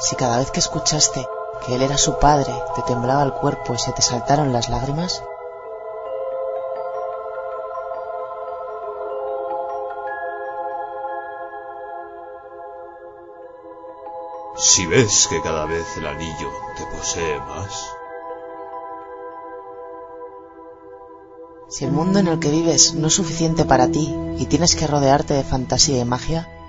Si cada vez que escuchaste que él era su padre te temblaba el cuerpo y se te saltaron las lágrimas, Si ves que cada vez el anillo te posee más, si el mundo en el que vives no es suficiente para ti y tienes que rodearte de fantasía y magia,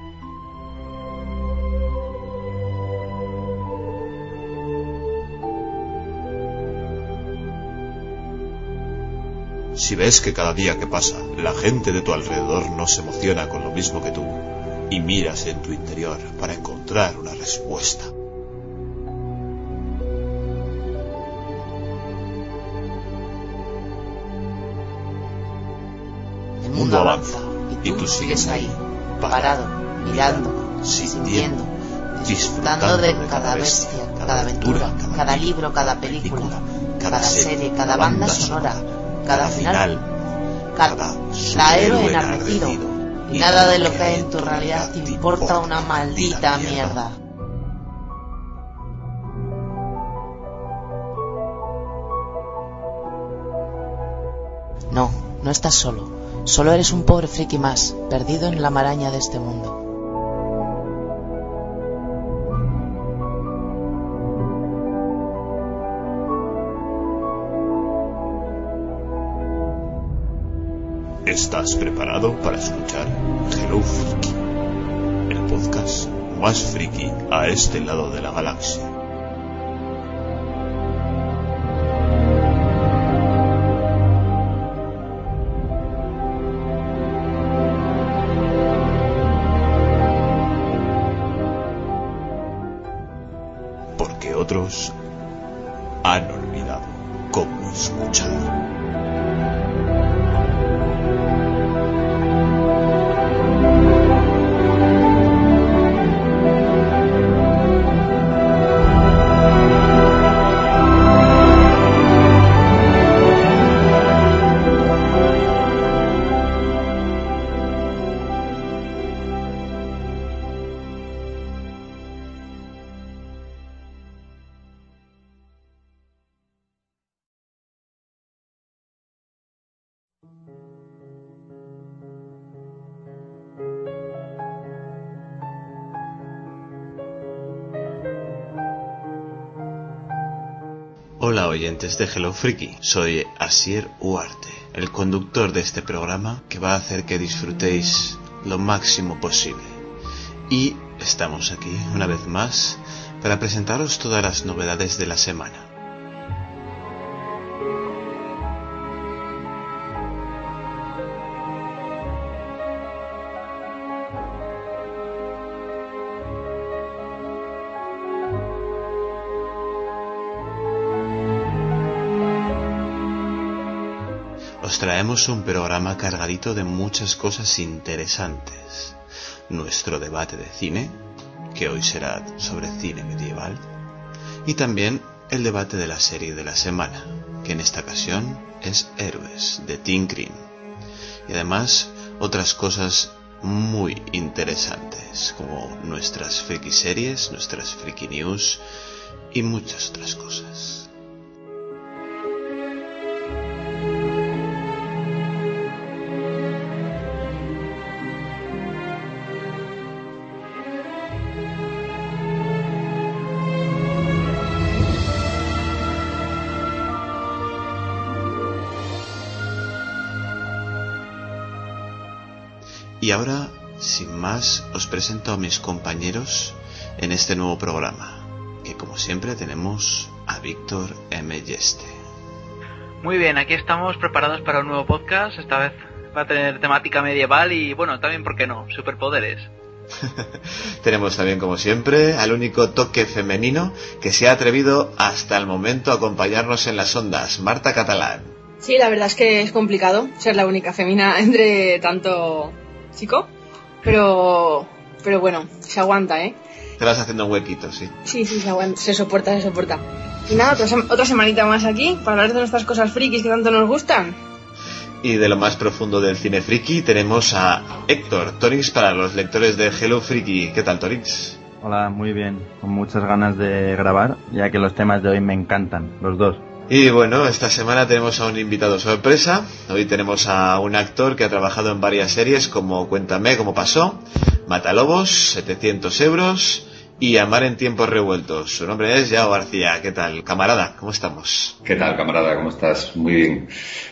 si ves que cada día que pasa la gente de tu alrededor no se emociona con lo mismo que tú, y miras en tu interior para encontrar una respuesta. el mundo avanza y tú sigues ahí, parado, mirando, sintiendo, disfrutando de cada bestia, cada aventura, cada libro, cada película, cada serie, cada banda sonora, cada final, cada la héroe enardecido. Y nada de lo que hay en tu realidad te importa una maldita mierda. No, no estás solo. Solo eres un pobre friki más, perdido en la maraña de este mundo. ¿Estás preparado para escuchar Hello Freaky? El podcast más friki a este lado de la galaxia. Oyentes de Hello Freaky, soy Asier Huarte, el conductor de este programa que va a hacer que disfrutéis lo máximo posible. Y estamos aquí una vez más para presentaros todas las novedades de la semana. Traemos un programa cargadito de muchas cosas interesantes. Nuestro debate de cine, que hoy será sobre cine medieval, y también el debate de la serie de la semana, que en esta ocasión es Héroes de Tim Green. Y además otras cosas muy interesantes, como nuestras friki series, nuestras friki news y muchas otras cosas. Y ahora, sin más, os presento a mis compañeros en este nuevo programa, que como siempre tenemos a Víctor M. Yeste. Muy bien, aquí estamos preparados para un nuevo podcast. Esta vez va a tener temática medieval y, bueno, también, ¿por qué no? Superpoderes. tenemos también, como siempre, al único toque femenino que se ha atrevido hasta el momento a acompañarnos en las ondas, Marta Catalán. Sí, la verdad es que es complicado ser la única femina entre tanto chico, pero pero bueno, se aguanta, ¿eh? Te vas haciendo un huequito, sí. Sí, sí, se aguanta, se soporta, se soporta. Y nada, otra, otra semanita más aquí para hablar de nuestras cosas frikis que tanto nos gustan. Y de lo más profundo del cine friki tenemos a Héctor, Torix para los lectores de Hello Friki. ¿Qué tal, Torix? Hola, muy bien. Con muchas ganas de grabar, ya que los temas de hoy me encantan, los dos. Y bueno, esta semana tenemos a un invitado sorpresa. Hoy tenemos a un actor que ha trabajado en varias series como Cuéntame cómo pasó, Matalobos, 700 euros y Amar en tiempos revueltos. Su nombre es Yao García. ¿Qué tal, camarada? ¿Cómo estamos? ¿Qué tal, camarada? ¿Cómo estás? Muy bien.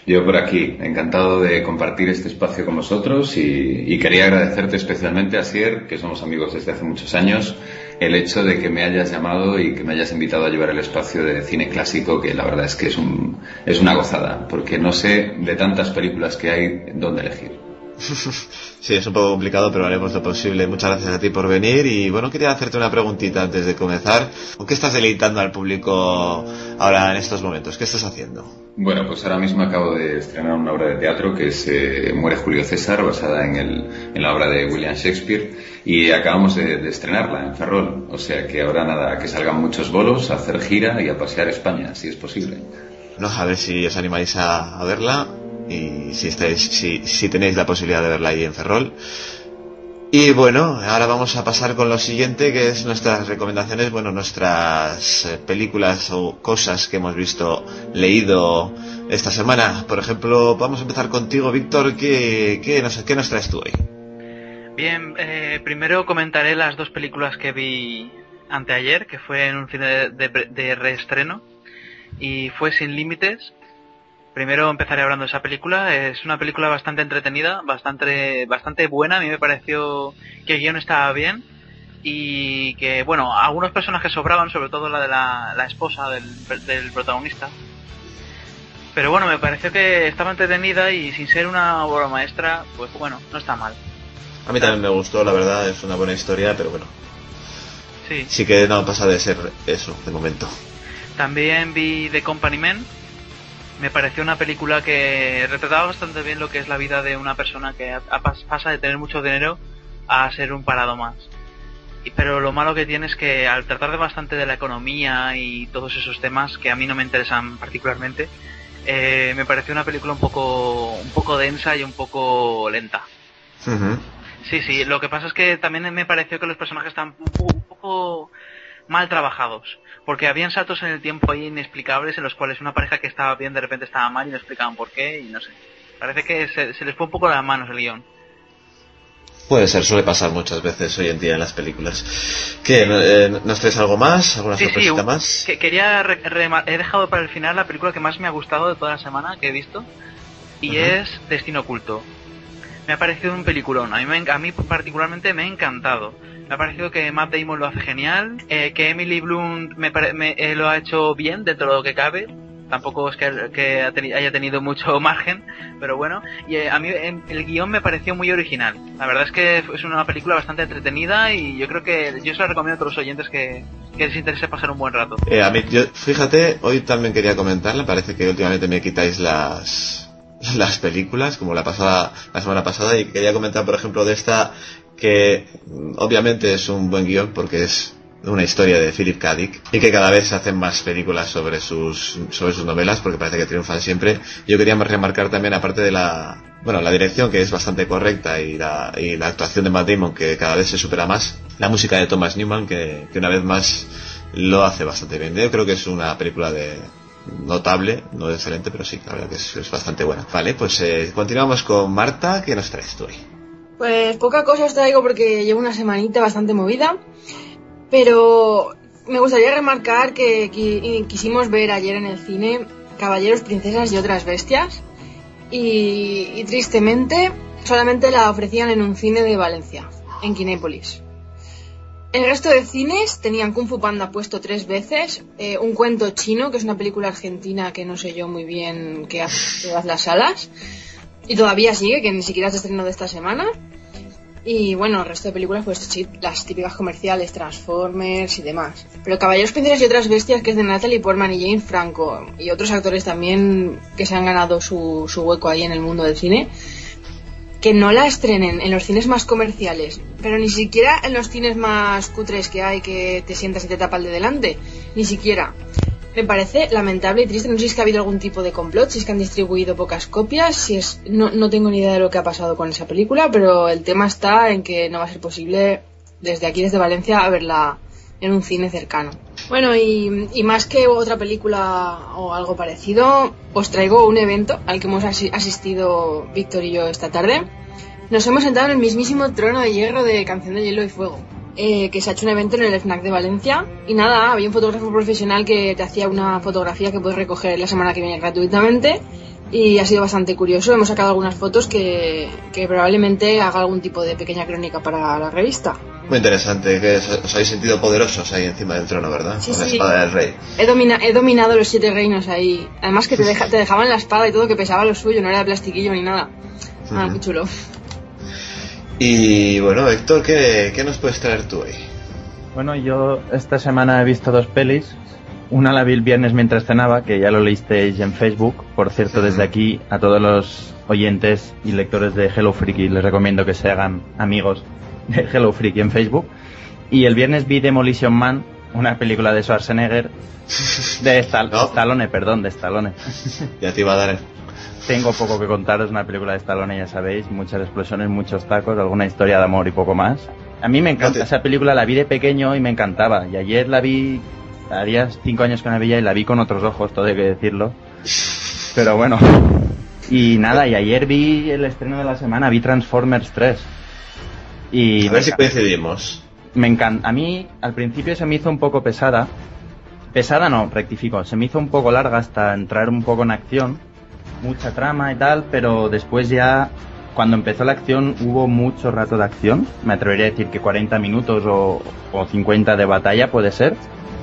Yo por aquí, encantado de compartir este espacio con vosotros y, quería agradecerte especialmente a Sier, que somos amigos desde hace muchos años, el hecho de que me hayas llamado y que me hayas invitado a llevar el espacio de cine clásico, que la verdad es que es, un, es una gozada, porque no sé de tantas películas que hay dónde elegir. Sí, es un poco complicado, pero haremos lo posible. Muchas gracias a ti por venir. Y bueno, quería hacerte una preguntita antes de comenzar. ¿Con qué estás deleitando al público ahora en estos momentos? ¿Qué estás haciendo? Bueno, pues ahora mismo acabo de estrenar una obra de teatro que es eh, Muere Julio César, basada en, el, en la obra de William Shakespeare. Y acabamos de, estrenarla en Ferrol. O sea que ahora nada, que salgan muchos bolos, a hacer gira y a pasear España, si es posible. No, a ver si os animáis a, verla y si, si tenéis la posibilidad de verla ahí en Ferrol. Y bueno, ahora vamos a pasar con lo siguiente, que es nuestras recomendaciones, bueno, nuestras eh, películas o cosas que hemos visto, leído esta semana. Por ejemplo, vamos a empezar contigo, Víctor, ¿qué, qué, nos, ¿qué nos traes tú hoy? Bien, eh, primero comentaré las dos películas que vi anteayer, que fue en un cine de, de, de reestreno, y fue Sin Límites, Primero empezaré hablando de esa película. Es una película bastante entretenida, bastante, bastante buena. A mí me pareció que el guion estaba bien y que, bueno, algunos personajes sobraban, sobre todo la de la, la esposa del, del, protagonista. Pero bueno, me pareció que estaba entretenida y sin ser una obra maestra, pues bueno, no está mal. A mí también me gustó, la verdad, es una buena historia, pero bueno. Sí. Sí que no pasa de ser eso, de momento. También vi The Company Men, me pareció una película que retrataba bastante bien lo que es la vida de una persona que a, a, pasa de tener mucho dinero a ser un parado más. Y, pero lo malo que tiene es que al tratar de bastante de la economía y todos esos temas que a mí no me interesan particularmente, eh, me pareció una película un poco, un poco densa y un poco lenta. Uh -huh. Sí, sí, lo que pasa es que también me pareció que los personajes están un, un poco mal trabajados porque habían saltos en el tiempo ahí inexplicables en los cuales una pareja que estaba bien de repente estaba mal y no explicaban por qué y no sé. Parece que se, se les fue un poco de las manos el guion. Puede ser, suele pasar muchas veces hoy en día en las películas. ¿Qué? Eh, ¿Nos traes algo más? ¿Alguna sí, sorpresita sí, más? Que, quería re, re, he dejado para el final la película que más me ha gustado de toda la semana que he visto y uh -huh. es Destino Oculto. Me ha parecido un peliculón. A mí, me, a mí particularmente me ha encantado. Me ha parecido que Matt Damon lo hace genial, eh, que Emily Blunt me, me eh, lo ha hecho bien dentro de lo que cabe. Tampoco es que, haya tenido mucho margen, pero bueno. Y eh, a mí el guion me pareció muy original. La verdad es que es una película bastante entretenida y yo creo que yo se la recomiendo a todos los oyentes que, que les interese pasar un buen rato. Eh, a mí, yo, fíjate, hoy también quería comentarle, parece que últimamente me quitáis las las películas, como la pasada, la semana pasada, y quería comentar, por ejemplo, de esta que obviamente es un buen guion porque es una historia de Philip K. Dick y que cada vez se hacen más películas sobre sus sobre sus novelas porque parece que triunfan siempre. Yo quería remarcar también aparte de la bueno, la dirección que es bastante correcta y la, y la actuación de Matt Damon que cada vez se supera más, la música de Thomas Newman que, que una vez más lo hace bastante bien. Yo creo que es una película de notable, no excelente, pero sí, la verdad que es, bastante buena. Vale, pues eh, continuamos con Marta, ¿qué nos traes tú hoy? Pues poca cosa os traigo porque llevo una semanita bastante movida, pero me gustaría remarcar que quisimos ver ayer en el cine Caballeros, Princesas y otras bestias y, y tristemente solamente la ofrecían en un cine de Valencia, en Kinépolis. El resto de cines tenían Kung Fu Panda puesto tres veces, eh, un cuento chino, que es una película argentina que no sé yo muy bien qué hace todas las salas, y todavía sigue, que ni siquiera se estrenó de esta semana. Y bueno, el resto de películas, pues las típicas comerciales, Transformers y demás. Pero Caballeros, Princesas y otras bestias, que es de Natalie Portman y James Franco, y otros actores también que se han ganado su, su hueco ahí en el mundo del cine, que no la estrenen en los cines más comerciales, pero ni siquiera en los cines más cutres que hay que te sientas y te tapa el de delante, ni siquiera. Me parece lamentable y triste, no sé si es que ha habido algún tipo de complot, si es que han distribuido pocas copias, si es no, no tengo ni idea de lo que ha pasado con esa película, pero el tema está en que no va a ser posible desde aquí, desde Valencia, a verla en un cine cercano. Bueno, y, y, más que otra película o algo parecido, os traigo un evento al que hemos asistido Víctor y yo esta tarde. Nos hemos sentado en el mismísimo trono de hierro de Canción de Hielo y Fuego, eh, que se ha hecho un evento en el FNAC de Valencia. Y nada, había un fotógrafo profesional que te hacía una fotografía que puedes recoger la semana que viene gratuitamente. Y ha sido bastante curioso. Hemos sacado algunas fotos que, que probablemente haga algún tipo de pequeña crónica para la revista. Muy interesante, que os habéis sentido poderosos ahí encima del trono, ¿verdad? Sí, Con la sí. espada del rey. He, domina he dominado los siete reinos ahí. Además que te, deja te dejaban la espada y todo que pesaba lo suyo, no era de plastiquillo ni nada. Ah, Ujú. qué chulo. Y bueno, Héctor, ¿qué, ¿qué nos puedes traer tú hoy? Bueno, yo esta semana he visto dos pelis. Una la vi el viernes mientras cenaba, que ya lo leísteis en Facebook. Por cierto, desde aquí a todos los oyentes y lectores de Hello Freaky les recomiendo que se hagan amigos de Hello Freaky en Facebook. Y el viernes vi Demolition Man, una película de Schwarzenegger, de Stal- No. Stallone, perdón, de Stallone. Ya te iba a dar el... Tengo poco que contaros, una película de Stallone, ya sabéis, muchas explosiones, muchos tacos, alguna historia de amor y poco más. A mí me encanta No te- esa película, la vi de pequeño y me encantaba. Y ayer la vi, haría cinco años que no la veía y la vi con otros ojos, todo hay que decirlo. Pero bueno. Y nada, y ayer vi el estreno de la semana, vi Transformers 3. Y A ver si coincidimos. Me encanta. A mí al principio se me hizo un poco pesada. Pesada no, rectifico. Se me hizo un poco larga hasta entrar un poco en acción. Mucha trama y tal, pero después ya, cuando empezó la acción, hubo mucho rato de acción. Me atrevería a decir que 40 minutos o, o 50 de batalla puede ser.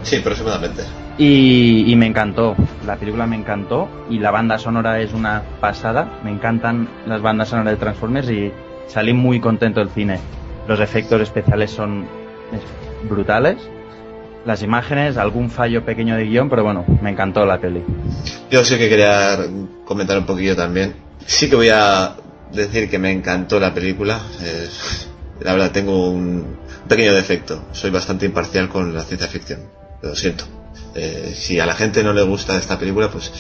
Sí, aproximadamente. Y, y me encantó, la película me encantó y la banda sonora es una pasada, me encantan las bandas sonoras de Transformers y salí muy contento del cine. Los efectos especiales son brutales, las imágenes, algún fallo pequeño de guion, pero bueno, me encantó la peli. Yo sí que quería comentar un poquillo también. Sí que voy a decir que me encantó la película. Eh, la verdad, tengo un pequeño defecto. Soy bastante imparcial con la ciencia ficción. Lo siento. Eh, si a la gente no le gusta esta película, pues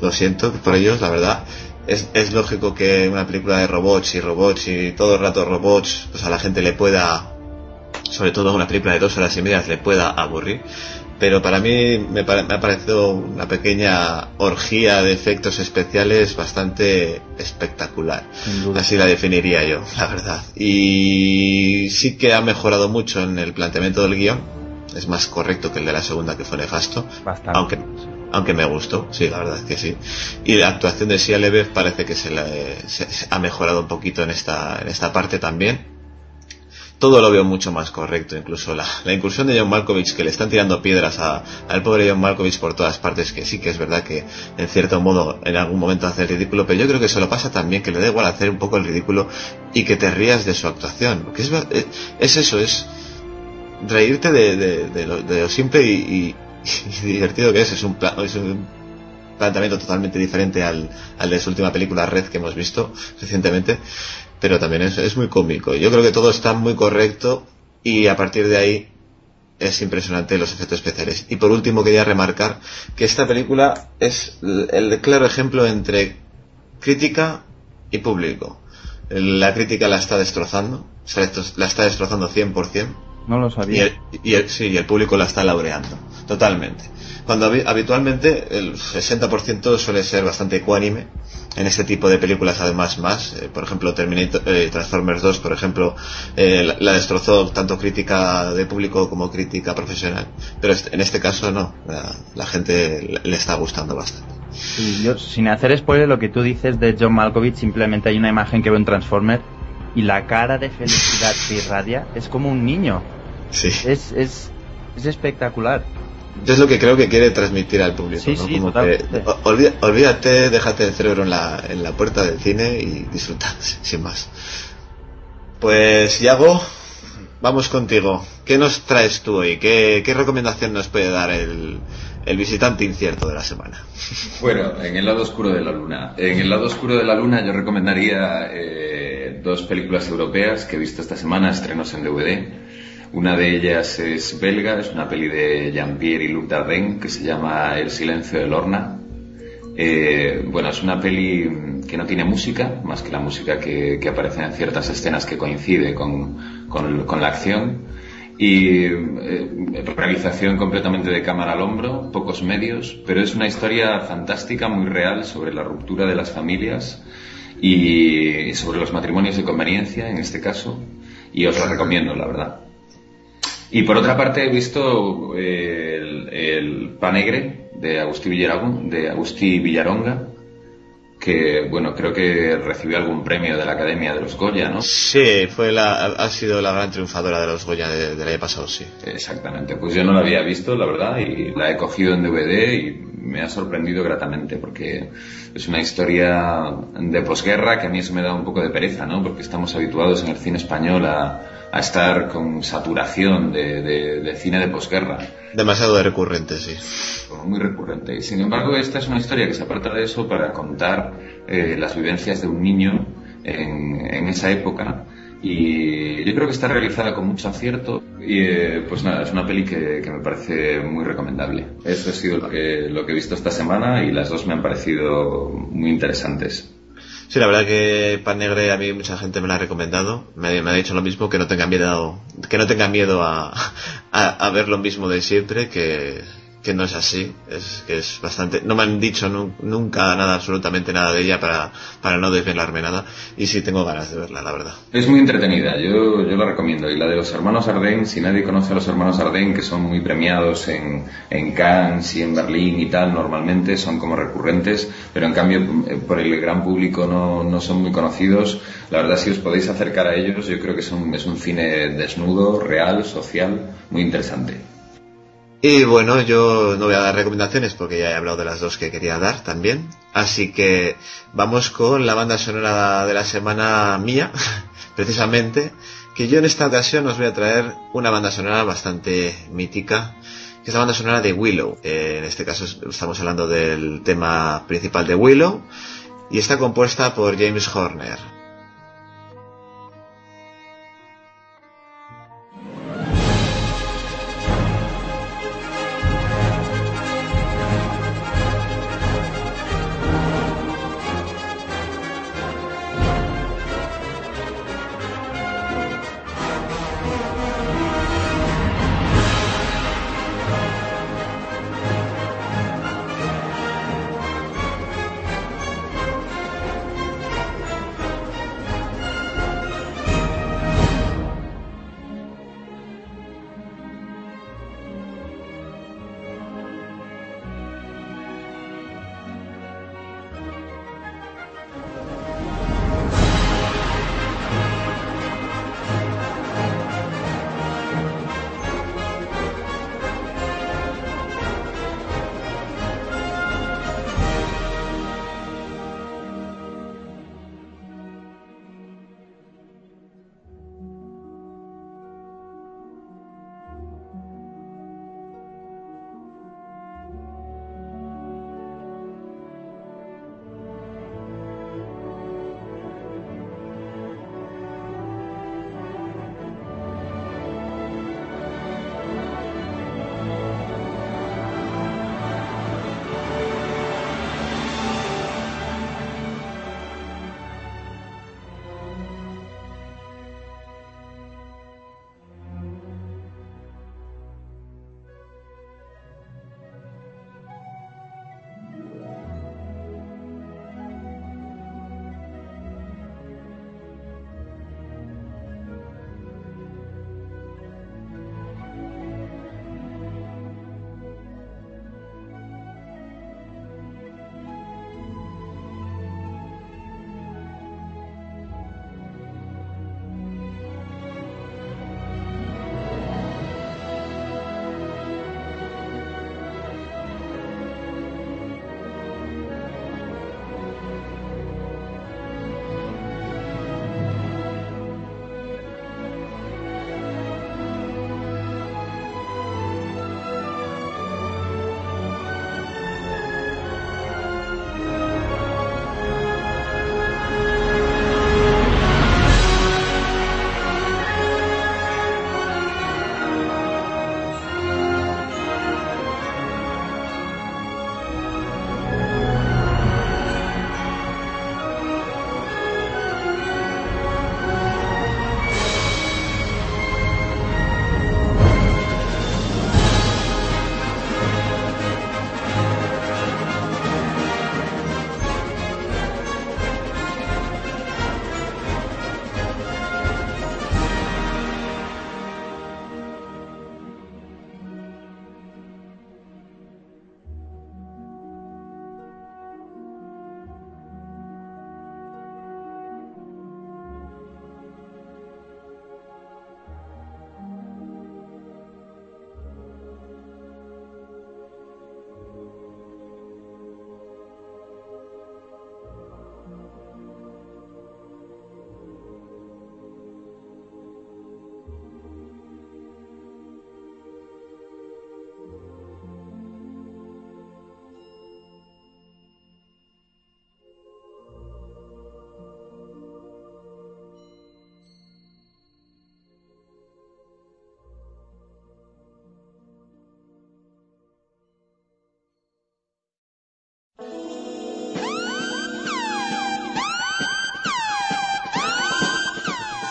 lo siento por ellos, la verdad. Es, es lógico que una película de robots y robots y todo el rato robots, pues a la gente le pueda, sobre todo una película de dos horas y media, le pueda aburrir pero para mí me, pare- me ha parecido una pequeña orgía de efectos especiales bastante espectacular. Así la definiría yo, la verdad. Y sí que ha mejorado mucho en el planteamiento del guion. Es más correcto que el de la segunda, que fue nefasto. Bastante. Aunque, aunque me gustó, sí, la verdad es que sí. Y la actuación de Sia Lebev parece que se, se- se ha mejorado un poquito en esta, en esta parte también todo lo veo mucho más correcto, incluso la, la incursión de John Malkovich, que le están tirando piedras a- al pobre John Malkovich por todas partes, que sí que es verdad que en cierto modo en algún momento hace el ridículo, pero yo creo que se lo pasa también, que le da igual hacer un poco el ridículo y que te rías de su actuación, porque es, es, es eso, es reírte de, de- lo, de lo simple y, divertido que es, es un, es un planteamiento totalmente diferente al de su última película Red que hemos visto recientemente, pero también es, es muy cómico. Yo creo que todo está muy correcto y a partir de ahí es impresionante los efectos especiales. Y por último quería remarcar que esta película es el claro ejemplo entre crítica y público. La crítica la está destrozando, la está destrozando 100%. No lo Y sabía. el, y el- sí, y el público la está laureando, totalmente. Cuando habi- habitualmente el 60% suele ser bastante ecuánime, en este tipo de películas además más, eh, por ejemplo Terminator, eh, Transformers 2, por ejemplo, eh, la, la destrozó tanto crítica de público como crítica profesional, pero en este caso no, la, la gente le, está gustando bastante. Sí, yo, sin hacer spoiler, lo que tú dices de John Malkovich, simplemente hay una imagen que veo en Transformer y la cara de felicidad que irradia es como un niño. Sí. Es, es, es espectacular. Es lo que creo que quiere transmitir al público. Sí, ¿no? sí, Como que, olvídate, déjate el cerebro en la, en la puerta del cine y disfruta, sin más. Pues, Yago, vamos contigo. ¿Qué nos traes tú hoy? ¿Qué, qué recomendación nos puede dar el, el visitante incierto de la semana? Bueno, en el lado oscuro de la luna. En el lado oscuro de la luna yo recomendaría eh, dos películas europeas que he visto esta semana, estrenos en DVD. Una de ellas es belga, es una peli de Jean-Pierre y Luc Dardenne que se llama El silencio de Lorna. Eh, bueno, es una peli que no tiene música, más que la música que, que aparece en ciertas escenas que coincide con, con, la acción. Y eh, realización completamente de cámara al hombro, pocos medios, pero es una historia fantástica, muy real, sobre la ruptura de las familias y sobre los matrimonios de conveniencia, en este caso, y os la recomiendo, la verdad. Y por otra parte he visto eh, el, el Panegre de Agustí, de Agustí Villaronga, que bueno creo que recibió algún premio de la Academia de los Goya, ¿no? Sí, fue la, ha sido la gran triunfadora de los Goya del año pasado, sí. Exactamente, pues yo no la había visto, la verdad, y la he cogido en DVD y me ha sorprendido gratamente porque es una historia de posguerra que a mí se me da un poco de pereza, ¿no? Porque estamos habituados en el cine español a a estar con saturación de, cine de posguerra. Demasiado recurrente, sí. Muy recurrente. Sin embargo, esta es una historia que se aparta de eso para contar eh, las vivencias de un niño en, esa época. Y yo creo que está realizada con mucho acierto. Y eh, pues nada, es una peli que, me parece muy recomendable. Eso ha sido lo que, lo que he visto esta semana y las dos me han parecido muy interesantes. Sí, la verdad que Pan Negre a mí mucha gente me la ha recomendado. Me, ha dicho lo mismo, que no tenga miedo, que no tenga miedo a, a ver lo mismo de siempre, que, que no es así, es que es bastante, no me han dicho nunca nada, absolutamente nada de ella para, para no desvelarme nada y sí tengo ganas de verla, la verdad. Es muy entretenida, yo, yo la recomiendo y la de los hermanos Arden, si nadie conoce a los hermanos Arden, que son muy premiados en, en Cannes y en Berlín y tal, normalmente son como recurrentes, pero en cambio eh, por el gran público no, no son muy conocidos, la verdad si os podéis acercar a ellos, yo creo que es un, es un cine desnudo, real, social, muy interesante. Y bueno, yo no voy a dar recomendaciones porque ya he hablado de las dos que quería dar también. Así que vamos con la banda sonora de la semana mía, precisamente, que yo en esta ocasión os voy a traer una banda sonora bastante mítica, que es la banda sonora de Willow. Eh, en este caso estamos hablando del tema principal de Willow y está compuesta por James Horner.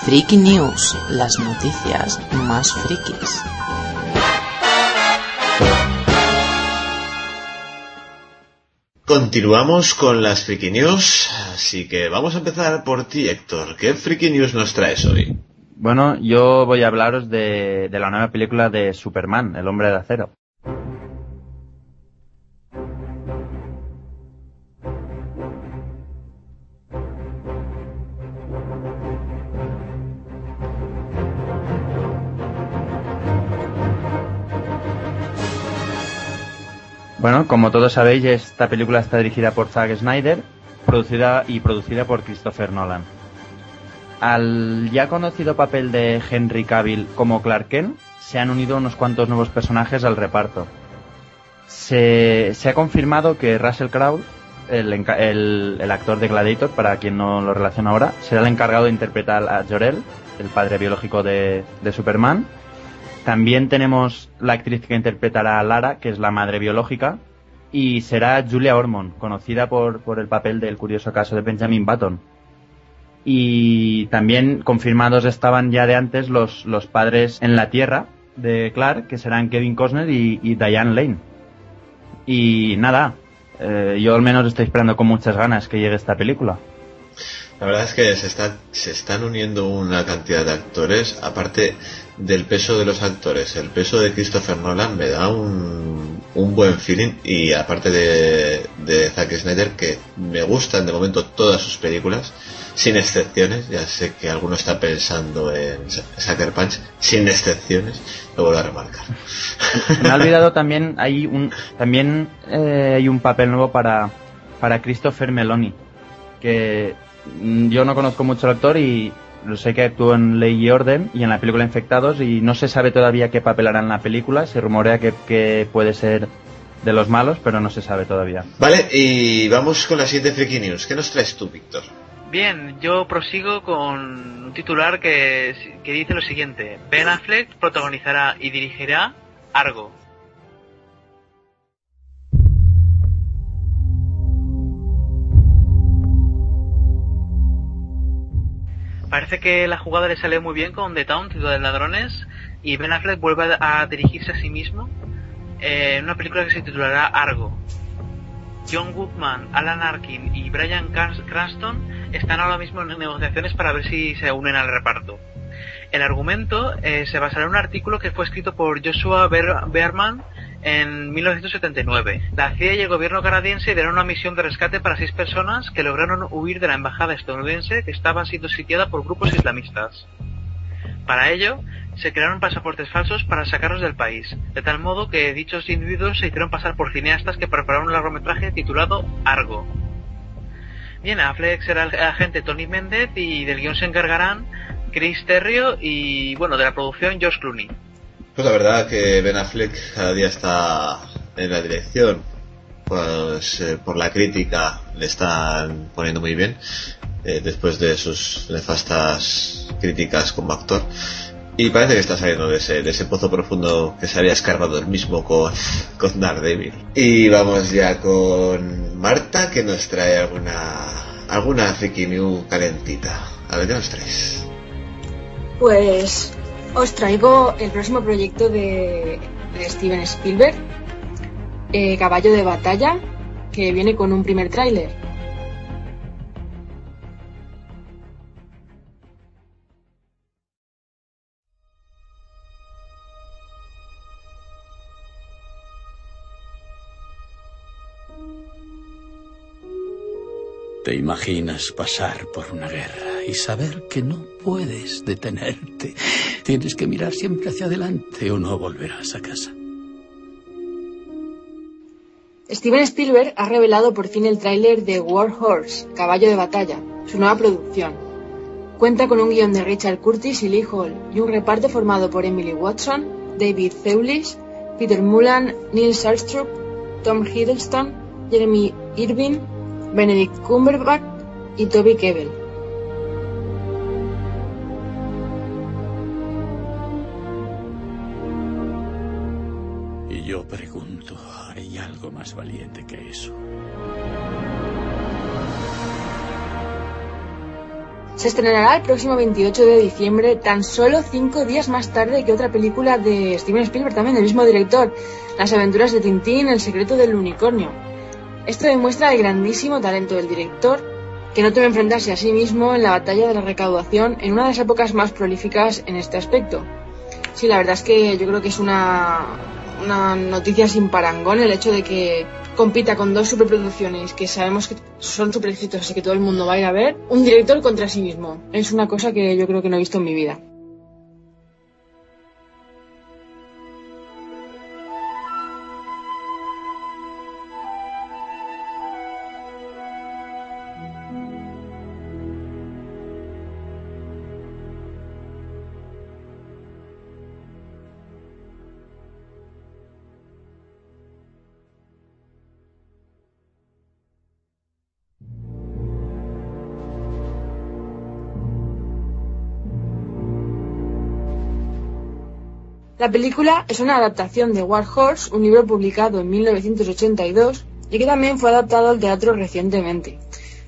Freaky News, las noticias más frikis. Continuamos con las Freaky News, así que vamos a empezar por ti, Héctor. ¿Qué Freaky News nos traes hoy? Bueno, yo voy a hablaros de, de la nueva película de Superman, El Hombre de Acero. Bueno, como todos sabéis, esta película está dirigida por Zack Snyder, producida y producida por Christopher Nolan. Al ya conocido papel de Henry Cavill como Clark Kent, se han unido unos cuantos nuevos personajes al reparto. Se, se ha confirmado que Russell Crowe, el, el actor de Gladiator, para quien no lo relaciona ahora, será el encargado de interpretar a Jor-El, el padre biológico de, de Superman. También tenemos la actriz que interpretará a Lara, que es la madre biológica, y será Julia Ormond, conocida por, por el papel del curioso caso de Benjamin Button. Y también confirmados estaban ya de antes los, los padres en la Tierra de Clark, que serán Kevin Costner y, y Diane Lane. Y nada, eh, yo al menos estoy esperando con muchas ganas que llegue esta película. La verdad es que se, está, se están uniendo una cantidad de actores, aparte del peso de los actores. El peso de Christopher Nolan me da un, un buen feeling y aparte de, de Zack Snyder, que me gustan de momento todas sus películas, sin excepciones. Ya sé que alguno está pensando en Sucker Punch, sin excepciones, lo vuelvo a remarcar. Me he olvidado también hay un también eh, hay un papel nuevo para para Christopher Meloni que mm, yo no conozco mucho al actor y sé que actuó en Ley y Orden y en la película Infectados y no se sabe todavía qué papel hará en la película se rumorea que, que puede ser de los malos pero no se sabe todavía Vale, y vamos con la siguiente Freaky News. ¿Qué nos traes tú, Víctor? Bien, yo prosigo con un titular que, que dice lo siguiente. Ben Affleck protagonizará y dirigirá Argo. Parece que la jugada le salió muy bien con The Town, Ciudad de Ladrones, y Ben Affleck vuelve a dirigirse a sí mismo eh, en una película que se titulará Argo. John Goodman, Alan Arkin y Brian Cranston están ahora mismo en negociaciones para ver si se unen al reparto. El argumento eh, se basará en un artículo que fue escrito por Joshua Ber- Bearman en 1979. La CIA y el gobierno canadiense dieron una misión de rescate para seis personas que lograron huir de la embajada estadounidense que estaba siendo sitiada por grupos islamistas. Para ello, se crearon pasaportes falsos para sacarlos del país, de tal modo que dichos individuos se hicieron pasar por cineastas que prepararon un largometraje titulado Argo. Bien, Affleck será el agente Tony Mendez y del guion se encargarán Chris Terrio y, bueno, de la producción Josh Clooney. Pues la verdad que Ben Affleck cada día está en la dirección. Pues eh, por la crítica le están poniendo muy bien. eh, después de sus nefastas críticas como actor. Y parece que está saliendo de ese, pozo profundo que se había escarbado el mismo con, con Daredevil. Y vamos ya con Marta que nos trae alguna alguna freaky new calentita. A ver qué nos traes. Pues os traigo el próximo proyecto de, Steven Spielberg, eh, Caballo de Batalla, que viene con un primer tráiler. Te imaginas pasar por una guerra y saber que no puedes detenerte. Tienes que mirar siempre hacia adelante o no volverás a casa. Steven Spielberg ha revelado por fin el tráiler de War Horse, Caballo de Batalla, su nueva producción. Cuenta con un guion de Richard Curtis y Lee Hall y un reparto formado por Emily Watson, David Thewlis, Peter Mullan, Neil Sarstrup, Tom Hiddleston, Jeremy Irving, Benedict Cumberbatch y Toby Kebbell. Y yo pregunto, ¿hay algo más valiente que eso? Se estrenará el próximo 28 de diciembre, tan solo cinco días más tarde que otra película de Steven Spielberg, también del mismo director, Las aventuras de Tintín, El secreto del unicornio. Esto demuestra el grandísimo talento del director, que no teme enfrentarse a sí mismo en la batalla de la recaudación en una de las épocas más prolíficas en este aspecto. Sí, la verdad es que yo creo que es una, una noticia sin parangón el hecho de que compita con dos superproducciones que sabemos que son super exitosas y que todo el mundo va a ir a ver, un director contra sí mismo. Es una cosa que yo creo que no he visto en mi vida. La película es una adaptación de War Horse, un libro publicado en 1982 y que también fue adaptado al teatro recientemente.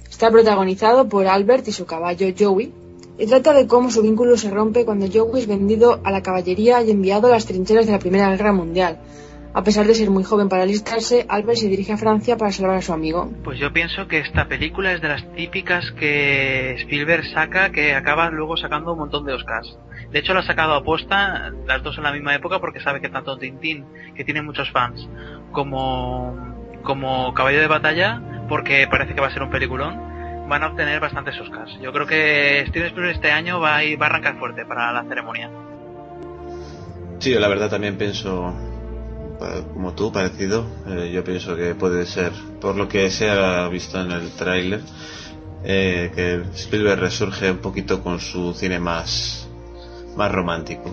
Está protagonizado por Albert y su caballo Joey y trata de cómo su vínculo se rompe cuando Joey es vendido a la caballería y enviado a las trincheras de la Primera Guerra Mundial. A pesar de ser muy joven para alistarse, Albert se dirige a Francia para salvar a su amigo. Pues yo pienso que esta película es de las típicas que Spielberg saca que acaba luego sacando un montón de Oscars. De hecho, lo ha sacado a posta, las dos en la misma época, porque sabe que tanto Tintín, que tiene muchos fans, como, como Caballo de Batalla, porque parece que va a ser un peliculón, van a obtener bastantes Oscars. Yo creo que Steven Spielberg este año va a, ir, va a arrancar fuerte para la ceremonia. Sí, la verdad también pienso, como tú, parecido. Eh, yo pienso que puede ser, por lo que se ha visto en el tráiler, eh, que Spielberg resurge un poquito con su cine más más romántico.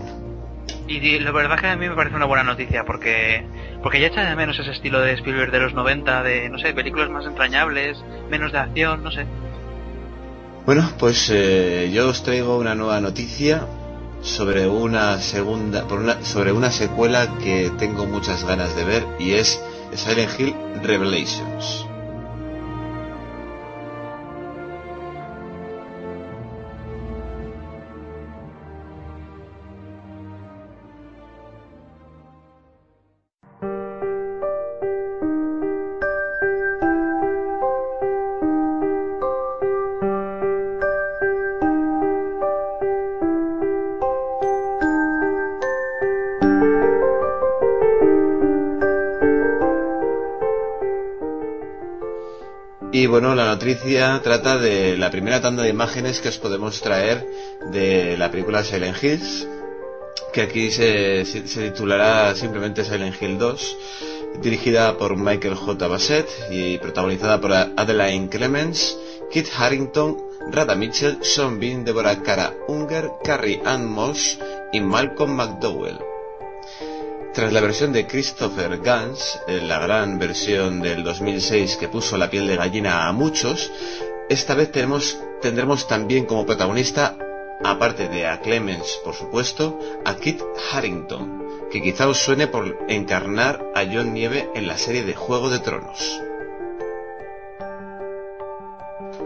Y la verdad que a mí me parece una buena noticia porque porque ya echa de menos ese estilo de Spielberg de los 90 de no sé películas más entrañables menos de acción no sé bueno pues eh, yo os traigo una nueva noticia sobre una segunda por una, sobre una secuela que tengo muchas ganas de ver y es Silent Hill Revelations bueno, la noticia trata de la primera tanda de imágenes que os podemos traer de la película Silent Hills, que aquí se, titulará simplemente Silent Hill 2, dirigida por Michael J. Bassett y protagonizada por Adeline Clemens, Kit Harrington, Rada Mitchell, Sean Bean, Deborah Cara Unger, Carrie Ann Moss y Malcolm McDowell. Tras la versión de Christopher Gans, la gran versión del 2006 que puso la piel de gallina a muchos, esta vez tendremos también como protagonista, aparte de a Clemens, por supuesto, a Kit Harrington, que quizá os suene por encarnar a John Nieve en la serie de Juego de Tronos.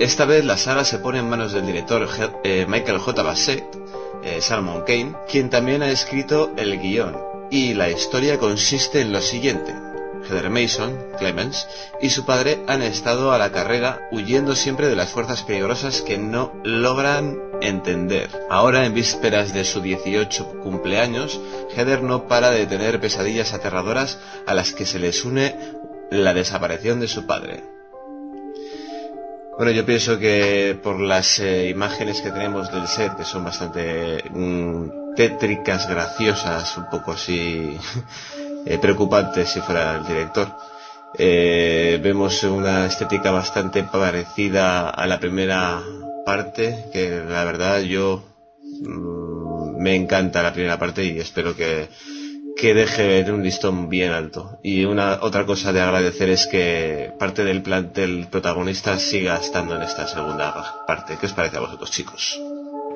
Esta vez la saga se pone en manos del director eh, Michael J. Bassett, eh, Salmon Kane, quien también ha escrito el guion y la historia consiste en lo siguiente. Heather Mason, Clemens, y su padre han estado a la carrera huyendo siempre de las fuerzas peligrosas que no logran entender. Ahora, en vísperas de su 18 cumpleaños, Heather no para de tener pesadillas aterradoras a las que se les une la desaparición de su padre. Bueno, yo pienso que por las eh, imágenes que tenemos del set, que son bastante mm, tétricas, graciosas, un poco así eh, preocupantes si fuera el director, eh, vemos una estética bastante parecida a la primera parte, que la verdad yo mm, me encanta la primera parte y espero que que deje un listón bien alto. Y una otra cosa de agradecer es que parte del plantel protagonista siga estando en esta segunda parte. ¿Qué os parece a vosotros, chicos?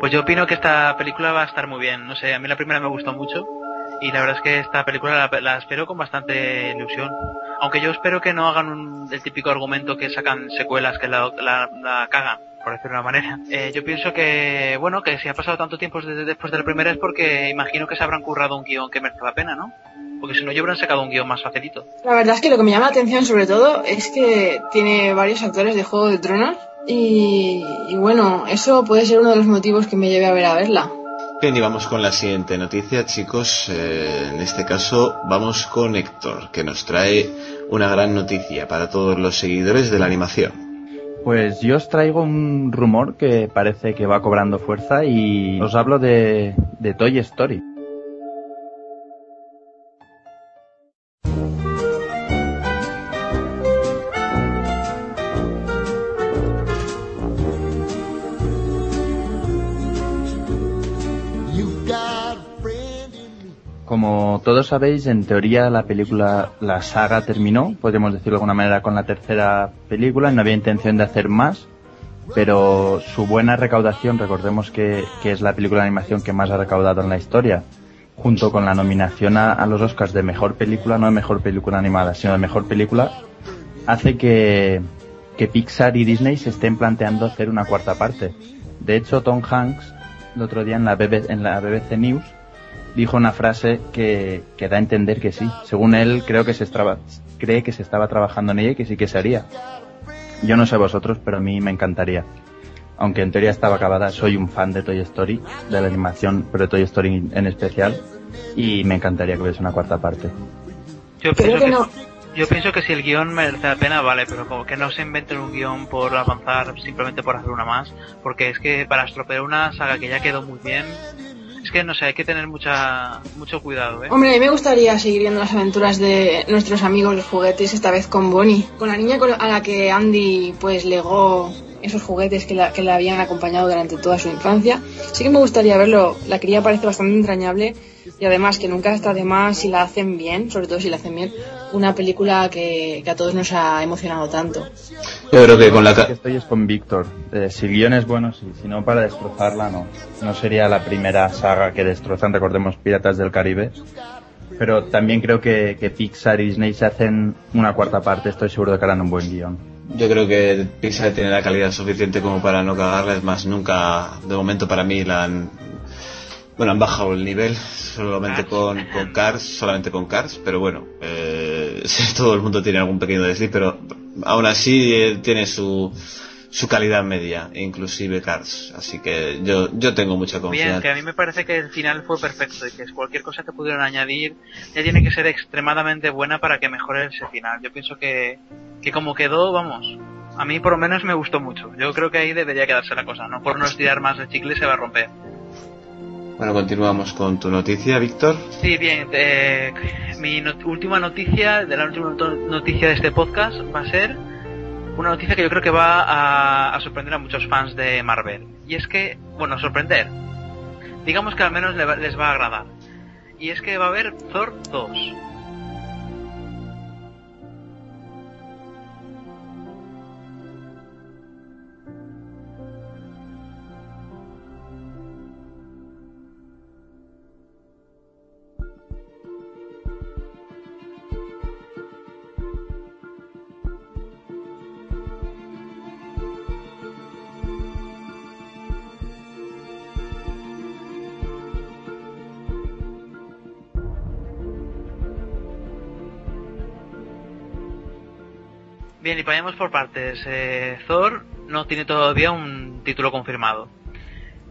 Pues yo opino que esta película va a estar muy bien. No sé, a mí la primera me gustó mucho y la verdad es que esta película la, espero con bastante ilusión. Aunque yo espero que no hagan el típico argumento que sacan secuelas que la, la, cagan. por decirlo de una manera. Eh, yo pienso que, bueno, que si ha pasado tanto tiempo después de la primera es porque imagino que se habrán currado un guion que merezca la pena, ¿no? Porque si no, yo habrán sacado un guion más facilito. La verdad es que lo que me llama la atención sobre todo es que tiene varios actores de Juego de Tronos y, y bueno, eso puede ser uno de los motivos que me lleve a ver a verla. Bien, y vamos con la siguiente noticia, chicos. Eh, en este caso, vamos con Héctor, que nos trae una gran noticia para todos los seguidores de la animación. Pues yo os traigo un rumor que parece que va cobrando fuerza y os hablo de, de Toy Story. Como todos sabéis, en teoría la película, la saga terminó, podemos decirlo de alguna manera, con la tercera película. No había intención de hacer más, pero su buena recaudación, recordemos que, que es la película de animación que más ha recaudado en la historia, junto con la nominación a, los Oscars de mejor película, no de mejor película animada, sino de mejor película, hace que, que Pixar y Disney se estén planteando hacer una cuarta parte. De hecho, Tom Hanks, el otro día en la, BB en la BBC News, dijo una frase que, que, da a entender que sí. Según él, creo que se estaba, cree que se estaba trabajando en ella y que sí que se haría. Yo no sé vosotros, pero a mí me encantaría. Aunque en teoría estaba acabada, soy un fan de Toy Story, de la animación, pero de Toy Story en especial, y me encantaría que hubiese una cuarta parte. Yo Creo pienso que que, no. yo pienso que si el guion merece la pena, vale, pero como que no se inventen un guion por avanzar simplemente por hacer una más, porque es que para estropear una saga que ya quedó muy bien, que no sé, hay que tener mucha mucho cuidado, ¿eh? Hombre, a mí me gustaría seguir viendo las aventuras de nuestros amigos los juguetes, esta vez con Bonnie, con la niña a la que Andy pues legó esos juguetes que que la habían acompañado durante toda su infancia. Sí que me gustaría verlo, la cría parece bastante entrañable y además que nunca está de más si la hacen bien, sobre todo si la hacen bien, una película que, que a todos nos ha emocionado tanto. Yo creo que con la... Que estoy es con Víctor. Eh, si el guion es bueno, sí. Si no, para destrozarla, no. No sería la primera saga que destrozan, recordemos, Piratas del Caribe. Pero también creo que, que Pixar y Disney se hacen una cuarta parte. Estoy seguro de que harán un buen guion. Yo creo que Pixar tiene la calidad suficiente como para no cagarla. Es más, nunca, de momento para mí, la han... Bueno, han bajado el nivel solamente Cars. con, con Cars, solamente con Cars, pero bueno, eh, todo el mundo tiene algún pequeño desliz, pero aún así eh, tiene su, su calidad media, inclusive Cars. Así que yo, yo tengo mucha Bien, confianza. que a mí me parece que el final fue perfecto y que cualquier cosa que pudieran añadir ya tiene que ser extremadamente buena para que mejore ese final. Yo pienso que, que como quedó, vamos, a mí por lo menos me gustó mucho. Yo creo que ahí debería quedarse la cosa, ¿no? Por no estirar más el chicle se va a romper. Bueno, continuamos con tu noticia, Víctor. Sí, bien, eh, mi última noticia, de la última noticia de este podcast va a ser una noticia que yo creo que va a, a sorprender a muchos fans de Marvel. Y es que, bueno, sorprender. Digamos que al menos le va- les va a agradar. Y es que va a haber Thor 2. Bien, y vayamos por partes. Eh, Thor no tiene todavía un título confirmado.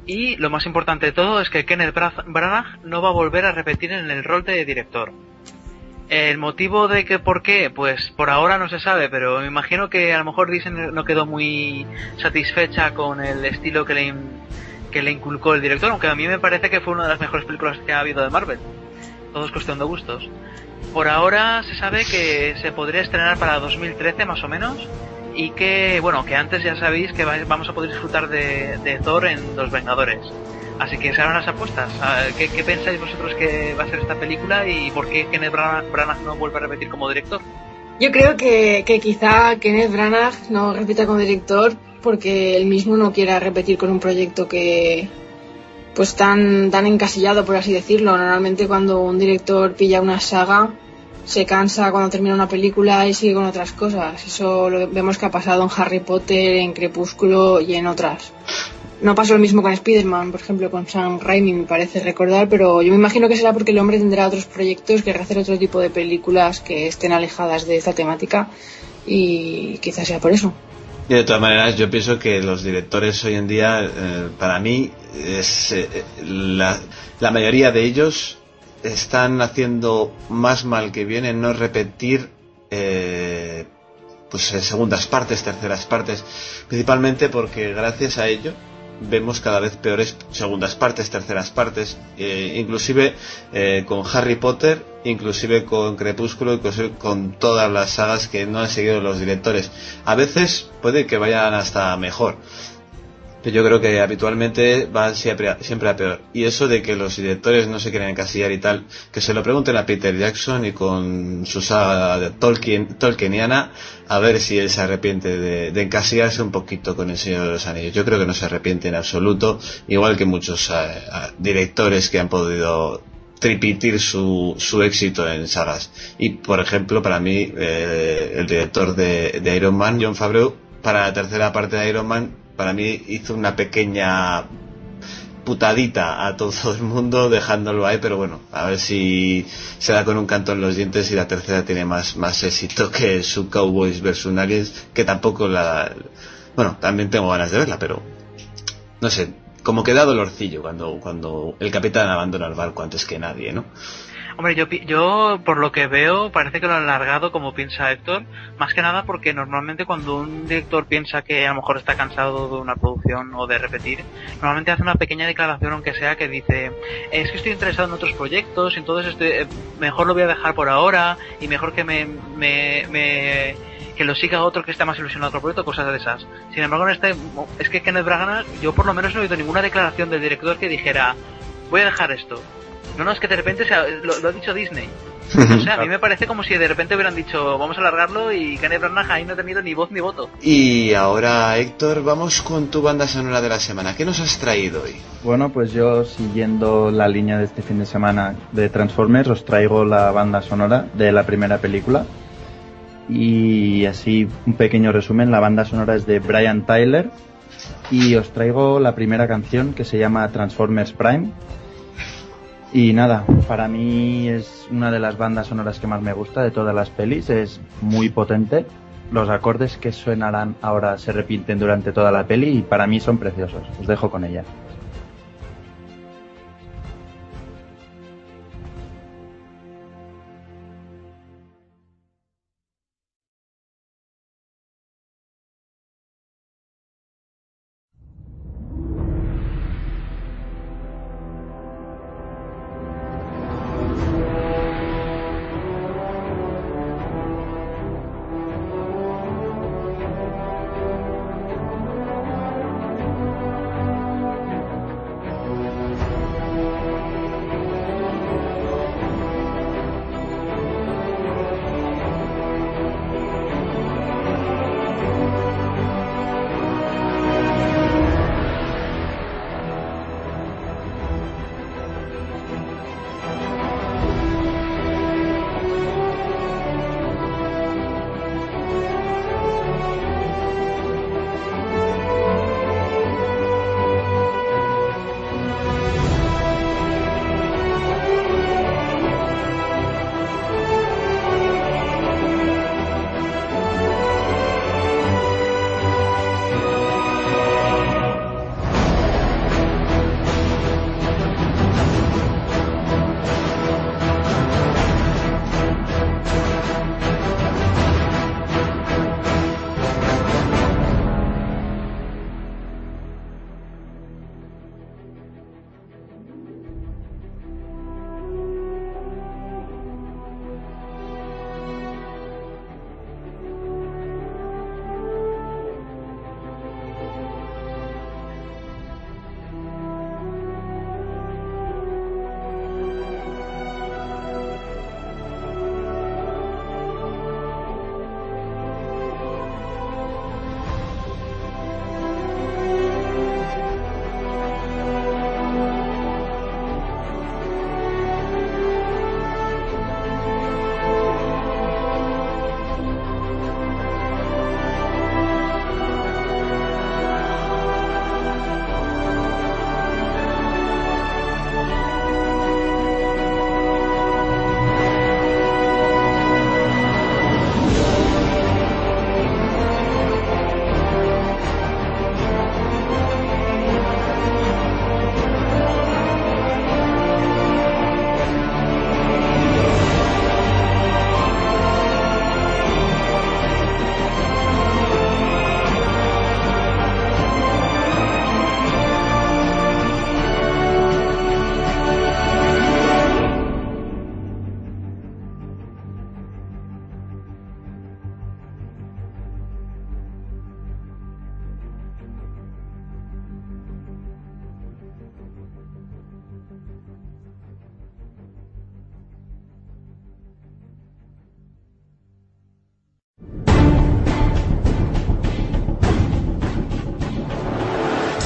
Y lo más importante de todo es que Kenneth Bra- Branagh no va a volver a repetir en el rol de director. El motivo de que por qué, pues por ahora no se sabe, pero me imagino que a lo mejor Disney no quedó muy satisfecha con el estilo que le, que le inculcó el director, aunque a mí me parece que fue una de las mejores películas que ha habido de Marvel. Todo es cuestión de gustos. Por ahora se sabe que se podría estrenar para 2013 más o menos y que, bueno, que antes ya sabéis que vamos a poder disfrutar de, Thor en Los Vengadores. Así que se harán las apuestas. Ah, ¿Qué, pensáis vosotros que va a ser esta película y por qué Kenneth Branagh, Branagh no vuelve a repetir como director? Yo creo que, que quizá Kenneth Branagh no repita como director porque él mismo no quiera repetir con un proyecto que pues tan tan encasillado por así decirlo. Normalmente cuando un director pilla una saga se cansa cuando termina una película y sigue con otras cosas. Eso lo vemos que ha pasado en Harry Potter, en Crepúsculo y en otras. No pasó lo mismo con Spider-Man, por ejemplo, con Sam Raimi, me parece recordar, pero yo me imagino que será porque el hombre tendrá otros proyectos, querrá hacer otro tipo de películas que estén alejadas de esta temática y quizás sea por eso. Y de todas maneras, yo pienso que los directores hoy en día, eh, para mí, eh, la, la mayoría de ellos están haciendo más mal que bien en no repetir eh, pues segundas partes, terceras partes, principalmente porque gracias a ello vemos cada vez peores segundas partes, terceras partes, eh, inclusive eh, con Harry Potter, inclusive con Crepúsculo, inclusive con todas las sagas que no han seguido los directores. A veces puede que vayan hasta mejor, yo creo que habitualmente va siempre a, siempre a peor. Y eso de que los directores no se quieren encasillar y tal, que se lo pregunten a Peter Jackson y con su saga de Tolkien, Tolkieniana, a ver si él se arrepiente de, de, encasillarse un poquito con el Señor de los Anillos. Yo creo que no se arrepiente en absoluto, igual que muchos uh, uh, directores que han podido tripitir su, su éxito en sagas. Y, por ejemplo, para mí, eh, el director de, de Iron Man, John Favreau, para la tercera parte de Iron Man, para mí hizo una pequeña putadita a todo el mundo dejándolo ahí, pero bueno, a ver si se da con un canto en los dientes y la tercera tiene más, más éxito que su Cowboys vs. Nuggets, que tampoco la... Bueno, también tengo ganas de verla, pero no sé, como que da dolorcillo cuando, cuando el capitán abandona el barco antes que nadie, ¿no? Hombre, yo, yo por lo que veo parece que lo han alargado como piensa Héctor, más que nada porque normalmente cuando un director piensa que a lo mejor está cansado de una producción o de repetir, normalmente hace una pequeña declaración aunque sea que dice, es que estoy interesado en otros proyectos, entonces estoy, mejor lo voy a dejar por ahora y mejor que me, que lo siga otro que esté más ilusionado otro proyecto, cosas de esas. Sin embargo, en este, es que Kenneth Branagh, yo por lo menos no he oído ninguna declaración del director que dijera, voy a dejar esto. No, no, es que de repente se ha, lo, lo, ha dicho Disney. O sea, a mí me parece como si de repente hubieran dicho, vamos a alargarlo y Kenneth Branagh ahí no ha tenido ni voz ni voto. Y ahora, Héctor, vamos con tu banda sonora de la semana. ¿Qué nos has traído hoy? Bueno, pues yo, siguiendo la línea de este fin de semana de Transformers, os traigo la banda sonora de la primera película. Y así, un pequeño resumen, la banda sonora es de Brian Tyler. Y os traigo la primera canción que se llama Transformers Prime, y nada, para mí es una de las bandas sonoras que más me gusta de todas las pelis, es muy potente. Los acordes que suenarán ahora se repiten durante toda la peli y para mí son preciosos. Os dejo con ella.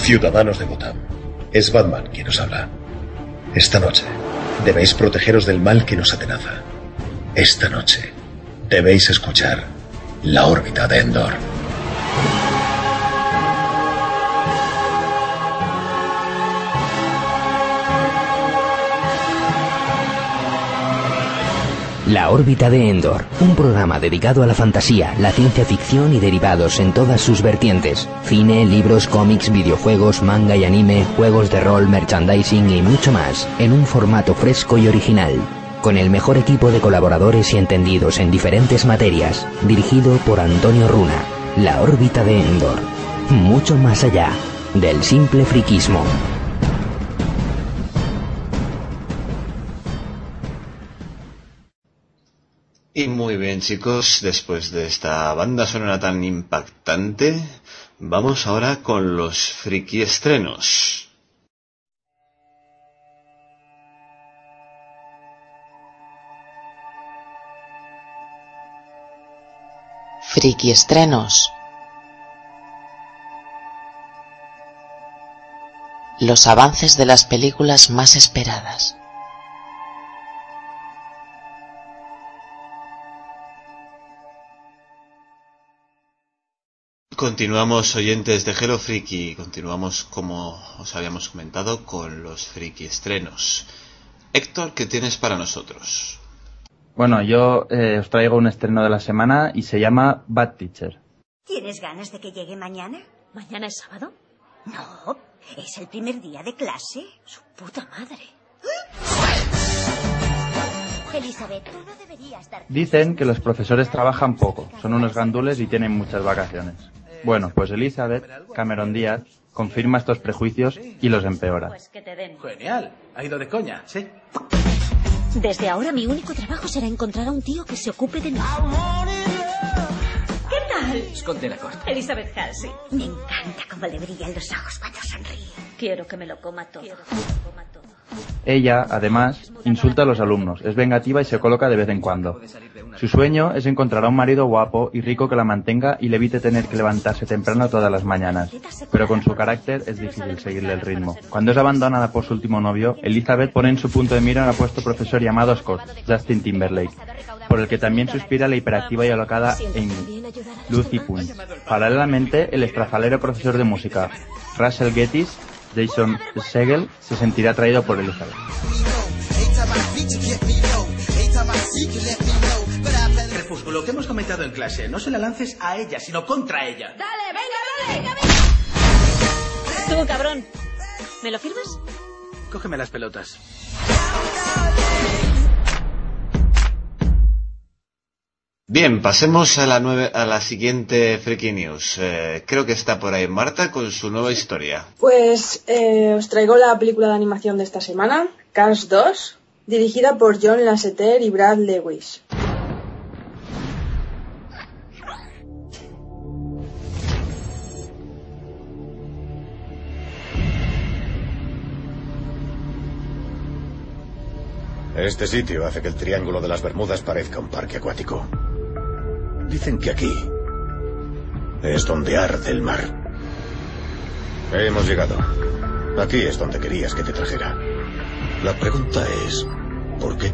Ciudadanos de Gotham, es Batman quien os habla. Esta noche debéis protegeros del mal que nos atenaza. Esta noche debéis escuchar la órbita de Endor. La órbita de Endor, un programa dedicado a la fantasía, la ciencia ficción y derivados en todas sus vertientes. Cine, libros, cómics, videojuegos, manga y anime, juegos de rol, merchandising y mucho más, en un formato fresco y original. Con el mejor equipo de colaboradores y entendidos en diferentes materias, dirigido por Antonio Runa. La órbita de Endor. Mucho más allá del simple friquismo. Y muy bien chicos, después de esta banda sonora tan impactante, vamos ahora con los friki estrenos. Friki estrenos. Los avances de las películas más esperadas. Continuamos oyentes de Hello Friki, continuamos como os habíamos comentado con los friki estrenos. Héctor, ¿qué tienes para nosotros? Bueno, yo eh, os traigo un estreno de la semana y se llama Bad Teacher. ¿Tienes ganas de que llegue mañana? ¿Mañana es sábado? No, es el primer día de clase. Su puta madre. Elizabeth, tú no deberías dar... Dicen que los profesores trabajan poco, son unos gandules y tienen muchas vacaciones. Bueno, pues Elizabeth, Cameron Díaz, confirma estos prejuicios y los empeora. Pues que te den. Genial. Ha ido de coña, sí. Desde ahora mi único trabajo será encontrar a un tío que se ocupe de mí. Esconde la corte. Elizabeth Halsey. Me encanta cómo le brillan los ojos cuando sonríe. Quiero que me lo coma todo. Ella, además, insulta a los alumnos, es vengativa y se coloca de vez en cuando. Su sueño es encontrar a un marido guapo y rico que la mantenga y le evite tener que levantarse temprano todas las mañanas. Pero con su carácter es difícil seguirle el ritmo. Cuando es abandonada por su último novio, Elizabeth pone en su punto de mira a un apuesto profesor llamado Scott, Justin Timberlake, por el que también suspira la hiperactiva y alocada Amy, Lucy Punch. Paralelamente, el estrafalero profesor de música, Russell Gettis, Jason Segel, se sentirá atraído por Elizabeth. Crepúsculo, que hemos comentado en clase. No se la lances a ella, sino contra ella. ¡Dale, venga, dale! Tú, cabrón. ¿Me lo firmas? Cógeme las pelotas. Bien, pasemos a la, nueve, a la siguiente Freaky News. Eh, creo que está por ahí Marta con su nueva historia. Pues eh, os traigo la película de animación de esta semana, Cars 2, dirigida por John Lasseter y Brad Lewis. Este sitio hace que el Triángulo de las Bermudas parezca un parque acuático. Dicen que aquí es donde arde el mar. Hemos llegado. Aquí es donde querías que te trajera. La pregunta es, ¿por qué?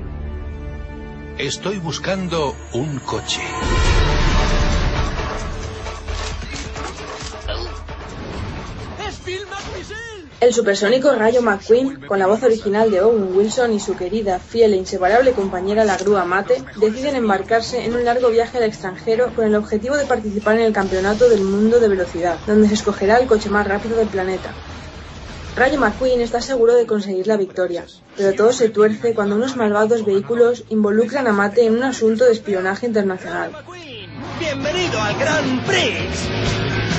Estoy buscando un coche. El supersónico Rayo McQueen, con la voz original de Owen Wilson y su querida, fiel e inseparable compañera la grúa Mate, deciden embarcarse en un largo viaje al extranjero con el objetivo de participar en el Campeonato del Mundo de Velocidad, donde se escogerá el coche más rápido del planeta. Rayo McQueen está seguro de conseguir la victoria, pero todo se tuerce cuando unos malvados vehículos involucran a Mate en un asunto de espionaje internacional. Bienvenido al Grand Prix.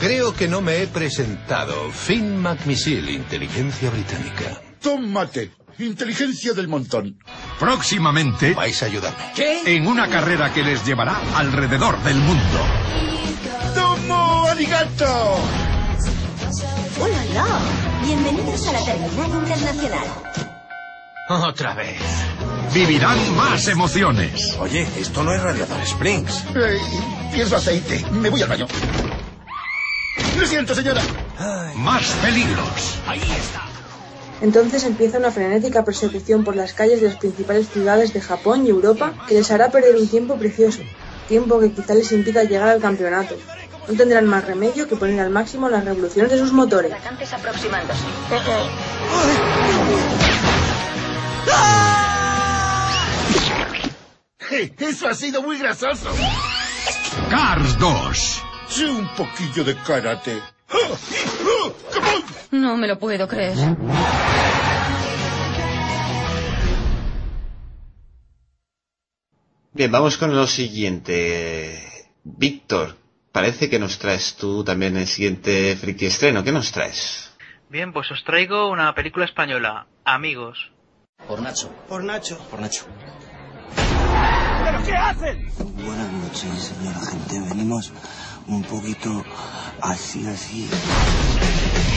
Creo que no me he presentado. Finn McMissile, inteligencia británica. Tómate. Inteligencia del montón. Próximamente vais a ayudarme. ¿Qué? En una carrera que les llevará alrededor del mundo. ¡Tomo, arigato! ¡Hola, hola! Bienvenidos a la Terminal Internacional. Otra vez. Vivirán más emociones. Oye, esto no es Radiador Springs. Eh, pierdo aceite. Me voy al baño. Lo siento, señora. Más peligros. Ahí está. Entonces empieza una frenética persecución por las calles de las principales ciudades de Japón y Europa que les hará perder un tiempo precioso, tiempo que quizá les impida llegar al campeonato. No tendrán más remedio que poner al máximo las revoluciones de sus motores. Atacantes aproximándose. Eso ha sido muy grasoso. Cars 2. Sí, un poquillo de karate. No me lo puedo creer. Bien, vamos con lo siguiente. Víctor, parece que nos traes tú también el siguiente friki estreno. ¿Qué nos traes? Bien, pues os traigo una película española, Amigos. Por Nacho. Por Nacho. Por Nacho. ¿Pero qué hacen? Buenas noches, señora gente. Venimos un poquito así, así.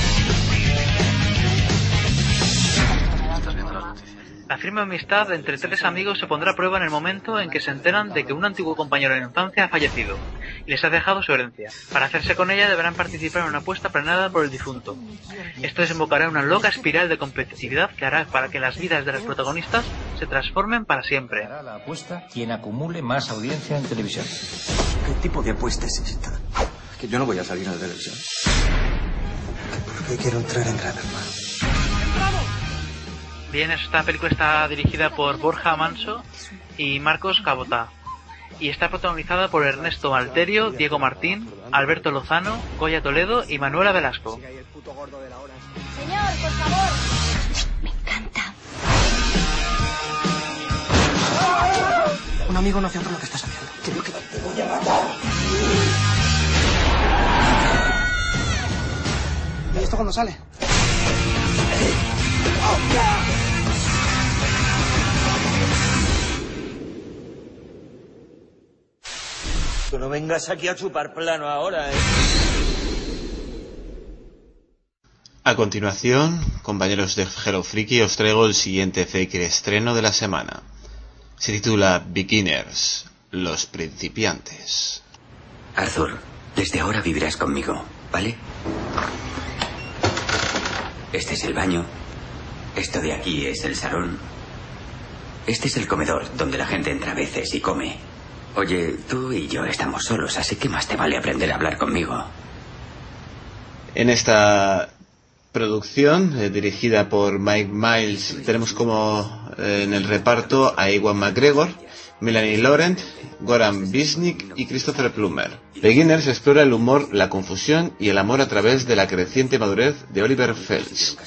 La firme amistad entre tres amigos se pondrá a prueba en el momento en que se enteran de que un antiguo compañero de infancia ha fallecido y les ha dejado su herencia. Para hacerse con ella deberán participar en una apuesta planeada por el difunto. Esto desembocará en una loca espiral de competitividad que hará para que las vidas de los protagonistas se transformen para siempre. la apuesta quien acumule más audiencia en televisión. ¿Qué tipo de apuesta es esta? Que yo no voy a salir en la televisión. Porque quiero entrar en Gran Hermano. Bien, esta película está dirigida por Borja Manso y Marcos Cabotá. Y está protagonizada por Ernesto Alterio, Diego Martín, Alberto Lozano, Goya Toledo y Manuela Velasco. Señor, por favor. Un amigo no hace otro lo que estás haciendo. Creo que te voy a matar. ¿Y esto cuándo sale? Tú no vengas aquí a chupar plano ahora, ¿eh? A continuación, compañeros de Hello Freaky, os traigo el siguiente fake estreno de la semana. Se titula Beginners, los principiantes. Arthur, desde ahora vivirás conmigo, ¿vale? Este es el baño. Esto de aquí es el salón. Este es el comedor, donde la gente entra a veces y come. Oye, tú y yo estamos solos, así que más te vale aprender a hablar conmigo. En esta producción, eh, dirigida por Mike Miles, tenemos como eh, en el reparto a Iwan McGregor, Melanie Laurent, Goran Bisnik y Christopher Plummer. Beginners explora el humor, la confusión y el amor a través de la creciente madurez de Oliver Phelps.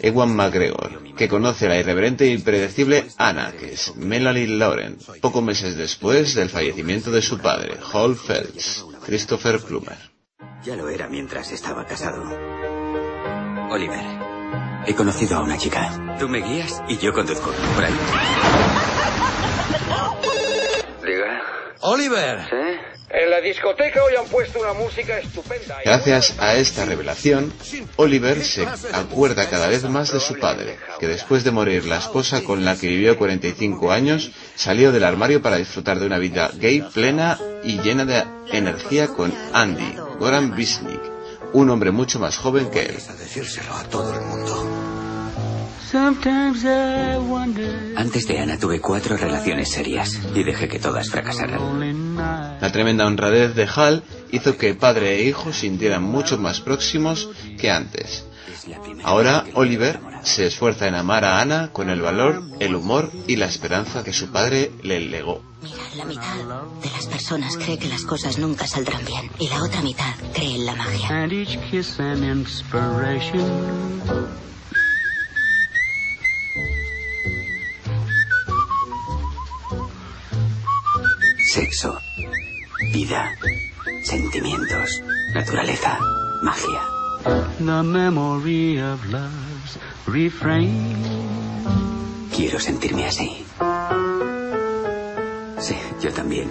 Ewan McGregor, que conoce a la irreverente e impredecible Anna, que es Melanie Laurent, pocos meses después del fallecimiento de su padre, Hall Phelps, Christopher Plummer. Ya lo era mientras estaba casado. Oliver, he conocido a una chica. Tú me guías y yo conduzco. Por ahí. Diga. Oliver. En la discoteca hoy han puesto una música estupenda. Gracias a esta revelación, Oliver se acuerda cada vez más de su padre, que después de morir la esposa con la que vivió 45 años, salió del armario para disfrutar de una vida gay plena y llena de energía con Andy, Goran Bisnik, un hombre mucho más joven que él. Decírselo a todo el mundo. Antes de Ana tuve cuatro relaciones serias y dejé que todas fracasaran. La tremenda honradez de Hal hizo que padre e hijo sintieran mucho más próximos que antes. Ahora Oliver se esfuerza en amar a Ana con el valor, el humor y la esperanza que su padre le legó. La mitad de las personas cree que las cosas nunca saldrán bien y la otra mitad cree en la magia. Sexo, vida, sentimientos, naturaleza, magia. The memory of love's refrain. Quiero sentirme así. Sí, yo también.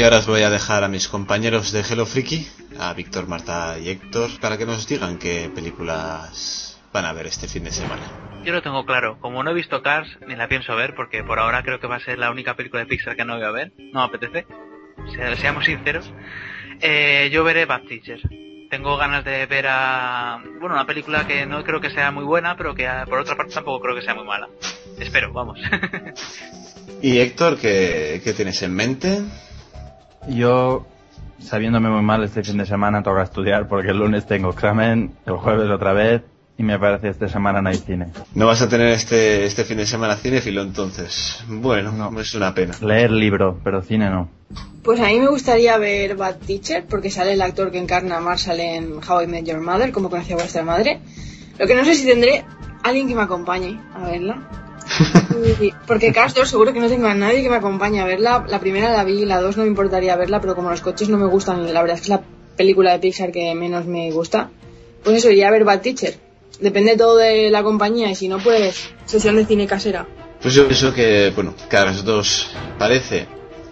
Y ahora os voy a dejar a mis compañeros de Hello Freaky, a Víctor, Marta y Héctor, para que nos digan qué películas van a ver este fin de semana. Yo lo tengo claro, como no he visto Cars, ni la pienso ver, porque por ahora creo que va a ser la única película de Pixar que no voy a ver, no me apetece, Se- seamos sinceros, eh, yo veré Bad Teacher. Tengo ganas de ver a... Bueno, una película que no creo que sea muy buena, pero que por otra parte tampoco creo que sea muy mala. Espero, vamos. ¿Y Héctor, qué, qué tienes en mente? Yo, sabiéndome muy mal este fin de semana, toca estudiar porque el lunes tengo examen, el jueves otra vez y me parece esta semana no hay cine. No vas a tener este, este fin de semana cinéfilo entonces. Bueno, no. es una pena. Leer libro, pero cine no. Pues a mí me gustaría ver Bad Teacher, porque sale el actor que encarna a Marshall en How I Met Your Mother, como conocía vuestra madre. Lo que no sé si tendré alguien que me acompañe a verla. Y- porque Cars 2 seguro que no tengo a nadie que me acompañe a verla. La primera la vi, la 2 no me importaría verla, pero como los coches no me gustan, la verdad es que es la película de Pixar que menos me gusta. Pues eso, iría a ver Bad Teacher. Depende todo de la compañía y si no, pues sesión de cine casera. Pues yo pienso que, bueno, Cars 2 parece,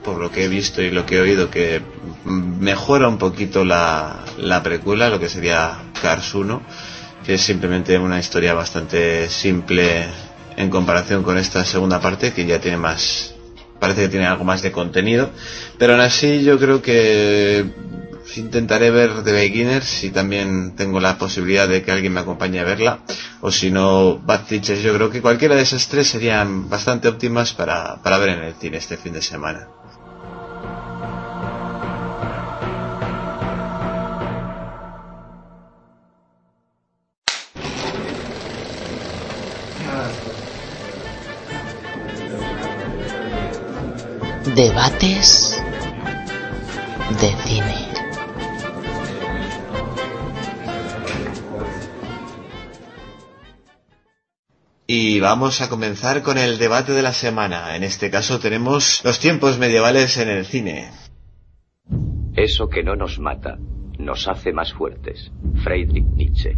por lo que he visto y lo que he oído, que mejora un poquito la, la precuela, lo que sería Cars 1, que es simplemente una historia bastante simple en comparación con esta segunda parte, que ya tiene más, parece que tiene algo más de contenido, pero aún así yo creo que intentaré ver The Beginners y también tengo la posibilidad de que alguien me acompañe a verla. O si no Bad Teachers. Yo creo que cualquiera de esas tres serían bastante óptimas para, para ver en el cine este fin de semana Debates de cine. Y vamos a comenzar con el debate de la semana. En este caso tenemos los tiempos medievales en el cine. Eso que no nos mata nos hace más fuertes. Friedrich Nietzsche.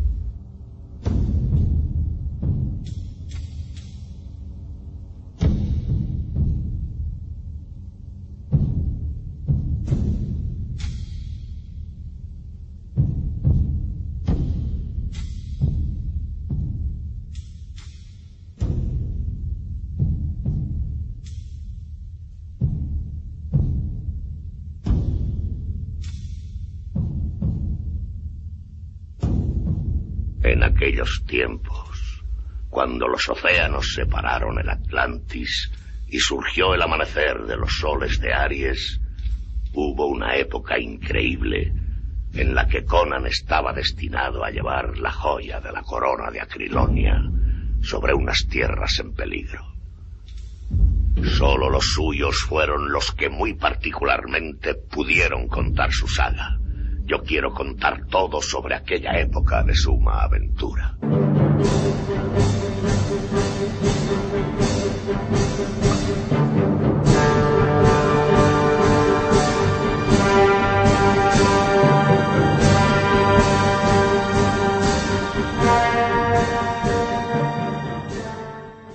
Tiempos, cuando los océanos separaron el Atlantis y surgió el amanecer de los soles de Aries, hubo una época increíble en la que Conan estaba destinado a llevar la joya de la corona de Acrilonia sobre unas tierras en peligro. Solo los suyos fueron los que muy particularmente pudieron contar su saga. Yo quiero contar todo sobre aquella época de suma aventura.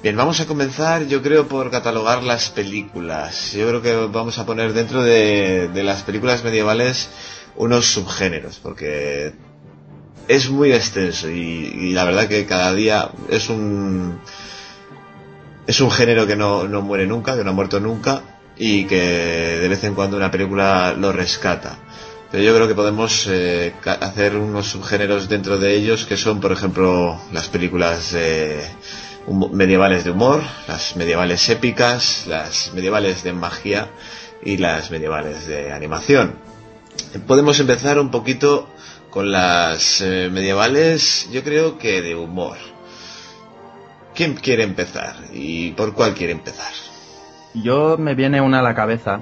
Bien, vamos a comenzar yo creo por catalogar las películas. Yo creo que vamos a poner dentro de, de las películas medievales unos subgéneros, porque es muy extenso y, la verdad que cada día es un es un género que no, no muere nunca, que no ha muerto nunca y que de vez en cuando una película lo rescata. Pero yo creo que podemos eh, hacer unos subgéneros dentro de ellos que son, por ejemplo, las películas medievales de humor, las medievales épicas, las medievales de magia y las medievales de animación. Podemos empezar un poquito con las eh, medievales, yo creo que de humor. ¿Quién quiere empezar? ¿Y por cuál quiere empezar? Yo me viene una a la cabeza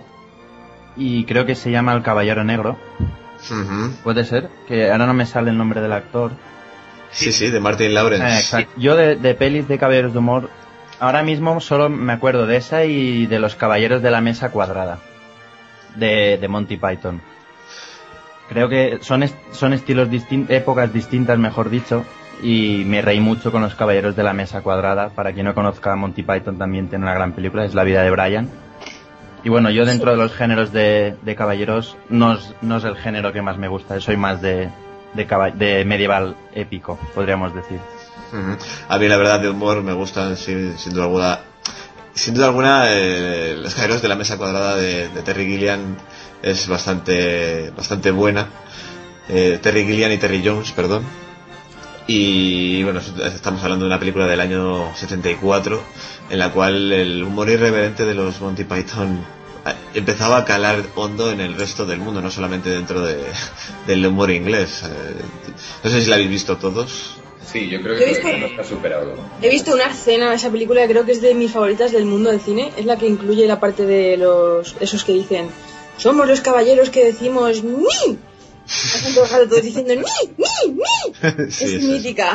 y creo que se llama El Caballero Negro. Puede ser, que ahora no me sale el nombre del actor. Sí, sí, de Martin Lawrence. Eh, exacto. Yo de, de pelis de Caballeros de Humor, ahora mismo solo me acuerdo de esa y de Los Caballeros de la Mesa Cuadrada, de, de Monty Python. Creo que son, est- son estilos distin- épocas distintas, mejor dicho, y me reí mucho con Los Caballeros de la Mesa Cuadrada. Para quien no conozca, Monty Python también tiene una gran película, es La vida de Brian. Y bueno, yo dentro de los géneros de, de caballeros no es, no es el género que más me gusta, soy más de, de, medieval épico, podríamos decir. A mí la verdad de humor me gustan sin, sin duda alguna. Sin duda alguna, eh, los caballeros de la mesa cuadrada de, de Terry Gilliam es bastante, bastante buena. Eh, Terry Gilliam y Terry Jones, perdón. Y bueno, estamos hablando de una película del año 74 en la cual el humor irreverente de los Monty Python eh, empezaba a calar hondo en el resto del mundo, no solamente dentro de, del humor inglés. Eh, no sé si la habéis visto todos. Sí, yo creo que visto- todavía no está superado. He visto una escena de esa película que creo que es de mis favoritas del mundo del cine. Es la que incluye la parte de los esos que dicen somos los caballeros que decimos ni. Hacen todos diciendo ni, ni, ni. Sí, es mítica.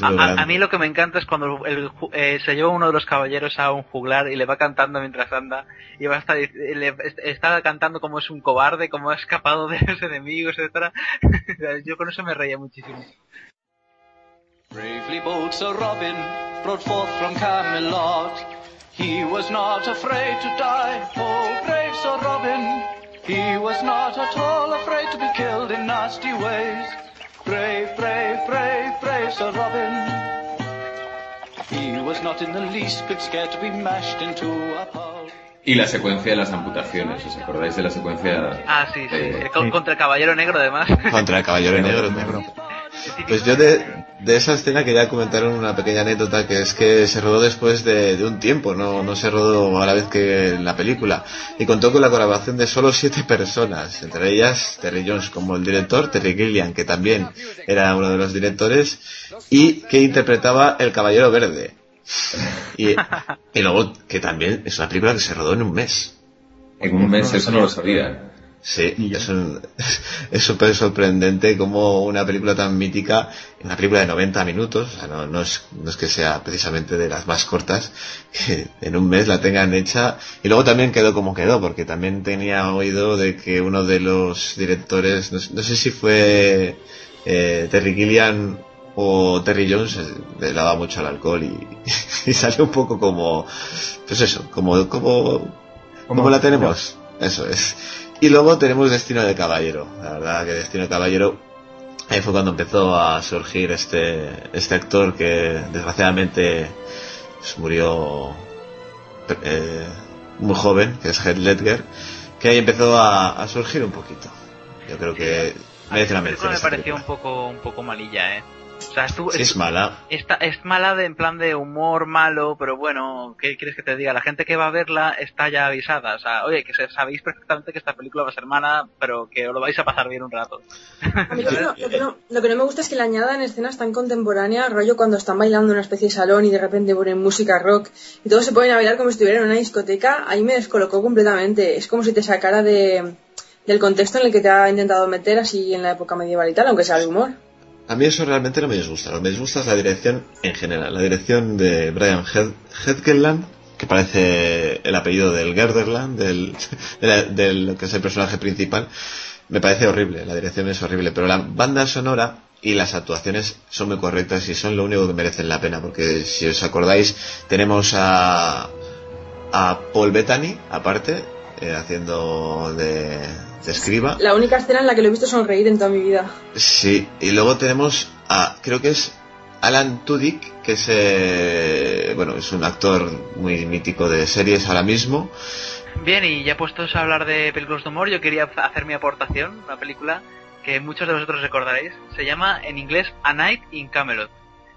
A, a- a mí lo que me encanta es cuando el eh, se lleva uno de los caballeros a un juglar y le va cantando mientras anda y va a estar, le, est- está cantando como es un cobarde, como ha escapado de los enemigos, etcétera. Yo con eso me reía muchísimo. Bravely bold Sir Robin rode forth from Camelot. He was not afraid to die, oh brave Sir Robin. He was not at all afraid to be killed in nasty ways. Brave, brave, brave, brave Sir Robin. He was not in the least bit scared to be mashed into a pulp. Y la secuencia de las amputaciones, ¿os acordáis de la secuencia? Ah, sí, sí. Eh, con- Contra el caballero negro, además. Contra el caballero negro. Pues yo de, de esa escena quería comentar una pequeña anécdota que es que se rodó después de, un tiempo, no, no se rodó a la vez que la película. Y contó con la colaboración de solo siete personas, entre ellas Terry Jones como el director, Terry Gilliam, que también era uno de los directores, y que interpretaba el Caballero Verde. Y, y luego que también es una película que se rodó en un mes. En un mes, eso no lo sabía. Sí, es un- es súper sorprendente como una película tan mítica, una película de 90 minutos, o sea, no, no, es, no es que sea precisamente de las más cortas, que en un mes la tengan hecha, y luego también quedó como quedó, porque también tenía oído de que uno de los directores, no, sé- no sé si fue eh, Terry Gilliam o Terry Jones, le daba mucho al alcohol y, y salió un poco como, pues eso, como, como, como la tenemos, eso es. Y luego tenemos Destino de Caballero. La verdad que Destino de Caballero ahí fue cuando empezó a surgir este, este actor que desgraciadamente pues, murió eh, muy joven, que es Heath Ledger, que ahí empezó a, a surgir un poquito. Yo creo que merece la mención. me pareció un poco, un poco malilla, eh. O sea, estuvo, Sí, es mala. Está, es mala de, en plan de humor malo, pero bueno, ¿qué quieres que te diga? La gente que va a verla está ya avisada. O sea, oye, que se- sabéis perfectamente que esta película va a ser mala, pero que os lo vais a pasar bien un rato. A mí lo que, no, lo que no- lo que no me gusta es que le añadan escenas tan contemporáneas, rollo cuando están bailando en una especie de salón y de repente ponen música rock y todos se ponen a bailar como si estuvieran en una discoteca, ahí me descolocó completamente. Es como si te sacara de, del contexto en el que te ha intentado meter así en la época medieval y tal, aunque sea de humor. A mí eso realmente no me disgusta. Lo que me disgusta es la dirección en general. La dirección de Brian Hed- Hedgeland, que parece el apellido del Gerderland, del, del que es el personaje principal. Me parece horrible. La dirección es horrible. Pero la banda sonora y las actuaciones son muy correctas y son lo único que merecen la pena. Porque si os acordáis, tenemos a, a Paul Bettany, aparte, eh, haciendo de escriba. La única escena en la que lo he visto sonreír en toda mi vida. Sí, y luego tenemos a, creo que es Alan Tudyk, que es, eh, bueno, es un actor muy mítico de series ahora mismo. Bien, y ya puestos a hablar de películas de humor, yo quería hacer mi aportación, una película que muchos de vosotros recordaréis. Se llama en inglés A Night in Camelot.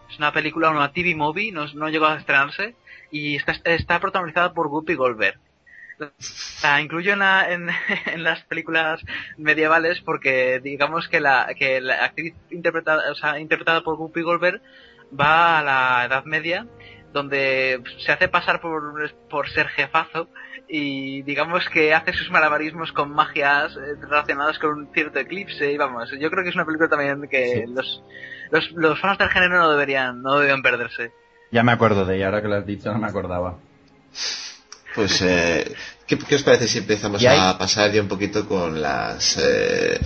Es una película, una TV movie, no, no llegó a estrenarse y está, está protagonizada por Whoopi Goldberg. La incluyo en, la- en, en las películas medievales porque digamos que la, que la actriz interpretada, o sea, interpretada por Whoopi Goldberg va a la Edad Media donde se hace pasar por, por ser jefazo y digamos que hace sus malabarismos con magias eh, relacionadas con un cierto eclipse y vamos, yo creo que es una película también que los, los, los fans del género no deberían, no deberían perderse. Ya me acuerdo de ella, ahora que lo has dicho no me acordaba. Pues, eh, ¿qué, qué os parece si empezamos a pasar ya un poquito con las, eh,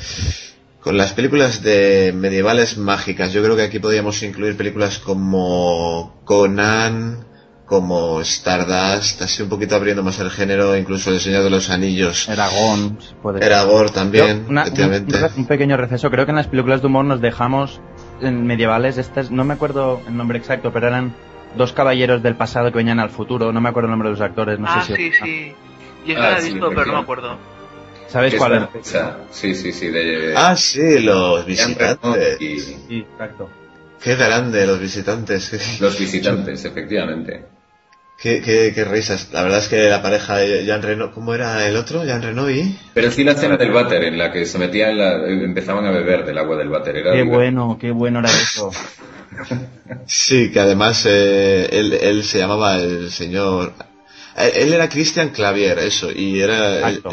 con las películas de medievales mágicas? Yo creo que aquí podríamos incluir películas como Conan, como Stardust, así un poquito abriendo más el género, incluso El Señor de los Anillos. Aragón, puede ser. Aragorn también, Yo, una- un, efectivamente. un pequeño receso. Creo que en las películas de humor nos dejamos en medievales. Estas, no me acuerdo el nombre exacto, pero eran dos caballeros del pasado que venían al futuro. No me acuerdo el nombre de los actores. No ah, sé si. sí, sí. Yo Ah, la he sí, visto, pero no me acuerdo. ¿Sabéis Que cuál es. Sí, sí, sí. De, Ah, sí, los visitantes. y Sí, exacto. Qué grande, los visitantes. los visitantes, efectivamente. Qué, qué, qué risas. La verdad es que la pareja de Jean Reno, ¿cómo era el otro? Jean Reno y... Pero sí la escena del váter en la que se metían, la, empezaban a beber del agua del váter. Era Qué bueno, qué bueno era eso. Sí, que además eh, él, él se llamaba el señor... Él él era Christian Clavier, eso, y era el,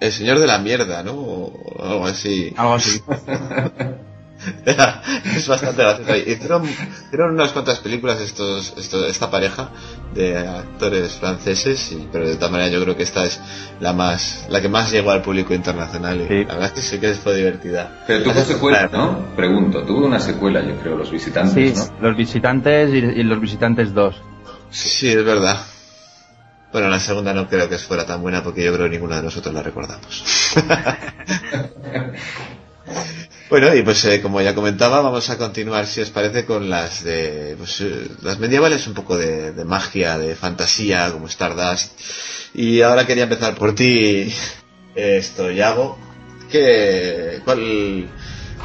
el señor de la mierda, ¿no? O algo así. Algo así. Es bastante gracioso. Hicieron, hicieron unas cuantas películas estos, esto- esta pareja de actores franceses, y- pero de todas maneras yo creo que esta es la más, la que más llegó al público internacional. y Sí. La verdad es que sí que fue divertida. Pero tuvo secuela, ¿no? Pregunto, tuvo una secuela, yo creo, Los Visitantes, Sí, ¿no? los visitantes y, y los visitantes 2. Sí, es verdad. Bueno, la segunda no creo que fuera tan buena porque yo creo que ninguno de nosotros la recordamos. bueno, y pues eh, como ya comentaba, vamos a continuar, si os parece, con las de pues, eh, las medievales, un poco de, de magia, de fantasía, como Stardust. Y ahora quería empezar por ti, esto, Yago. ¿Qué, cuál,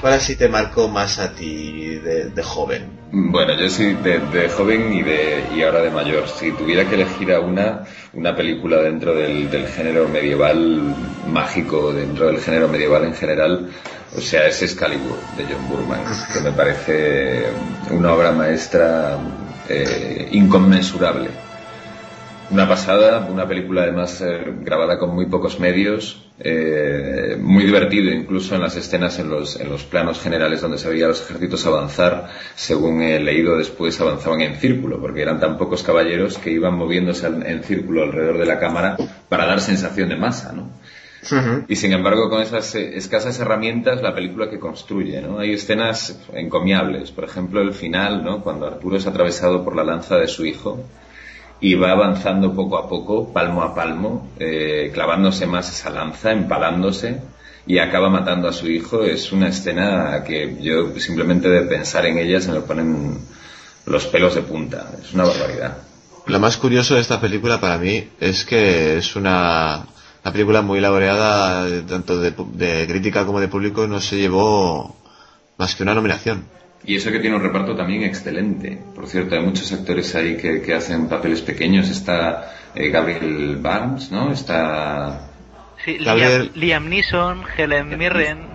¿Cuál así te marcó más a ti de, joven? Bueno, yo sí, de, joven y, de, y ahora de mayor. Si tuviera que elegir a una, una película dentro del género medieval mágico, dentro del género medieval en general, o sea, es Excalibur de John Burman, que me parece una obra maestra eh, inconmensurable. Una pasada, una película además eh, grabada con muy pocos medios, eh, muy divertido incluso en las escenas, en los, en los planos generales donde se veía a los ejércitos avanzar, según he leído después avanzaban en círculo, porque eran tan pocos caballeros que iban moviéndose en círculo alrededor de la cámara para dar sensación de masa, ¿no? Y sin embargo, con esas eh, escasas herramientas, la película que construye, ¿no? Hay escenas encomiables. Por ejemplo, el final, ¿no? Cuando Arturo es atravesado por la lanza de su hijo y va avanzando poco a poco, palmo a palmo, eh, clavándose más esa lanza, empalándose y acaba matando a su hijo. Es una escena que yo simplemente de pensar en ella se me ponen los pelos de punta. Es una barbaridad. Lo más curioso de esta película para mí es que es una, una película muy laureada, eh, tanto de, pu- de crítica como de público, no se llevó más que una nominación. Y eso que tiene un reparto también excelente. Por cierto, hay muchos actores ahí que, que hacen papeles pequeños. Está eh, Gabriel Barnes, ¿no? Está... Sí, Gabriel- Liam, Liam Neeson, Helen Mirren.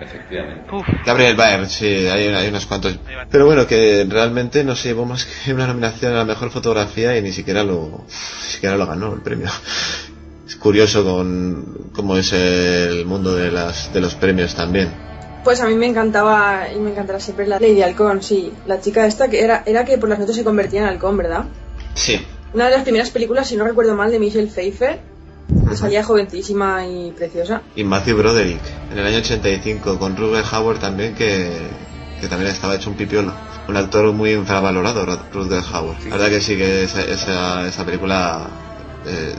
Efectivamente. Uf, Gabriel Byrne, sí, hay, hay unos cuantos. Pero bueno, que realmente no se llevó más que una nominación a la mejor fotografía y ni siquiera lo, ni siquiera lo ganó el premio. Es curioso con cómo es el mundo de, las, de los premios también. Pues a mí me encantaba y me encantará siempre la Lady Halcón, sí. La chica esta que era, era que por las noches se convertía en halcón, ¿verdad? Sí. Una de las primeras películas, si no recuerdo mal, de Michelle Pfeiffer. Que salía jovencísima y preciosa. Y Matthew Broderick, en el año 85, con Rutger Hauer también, que, que también estaba hecho un pipiolo. Un actor muy infravalorado, Ru- Rutger Hauer. La verdad que sí, que esa, esa, esa película eh,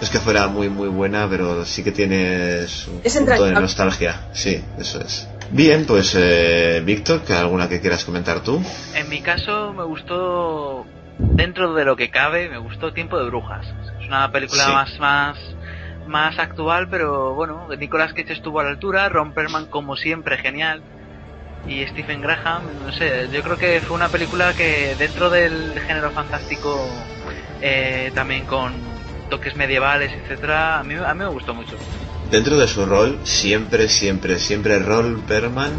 es que fuera muy muy buena, pero sí que tiene su Es punto de nostalgia. Sí, eso es. Bien, pues eh, Víctor, ¿que ¿alguna que quieras comentar tú? en mi caso me gustó, dentro de lo que cabe, me gustó Tiempo de Brujas. Es una película Sí. más, más, más actual, pero bueno, Nicolas Cage estuvo a la altura, Ron Perlman como siempre genial y Stephen Graham, no sé, yo creo que fue una película que dentro del género fantástico, eh, también con toques medievales, etcétera, a mí, a mí me gustó mucho. Dentro de su rol, siempre, siempre, siempre Ron Perlman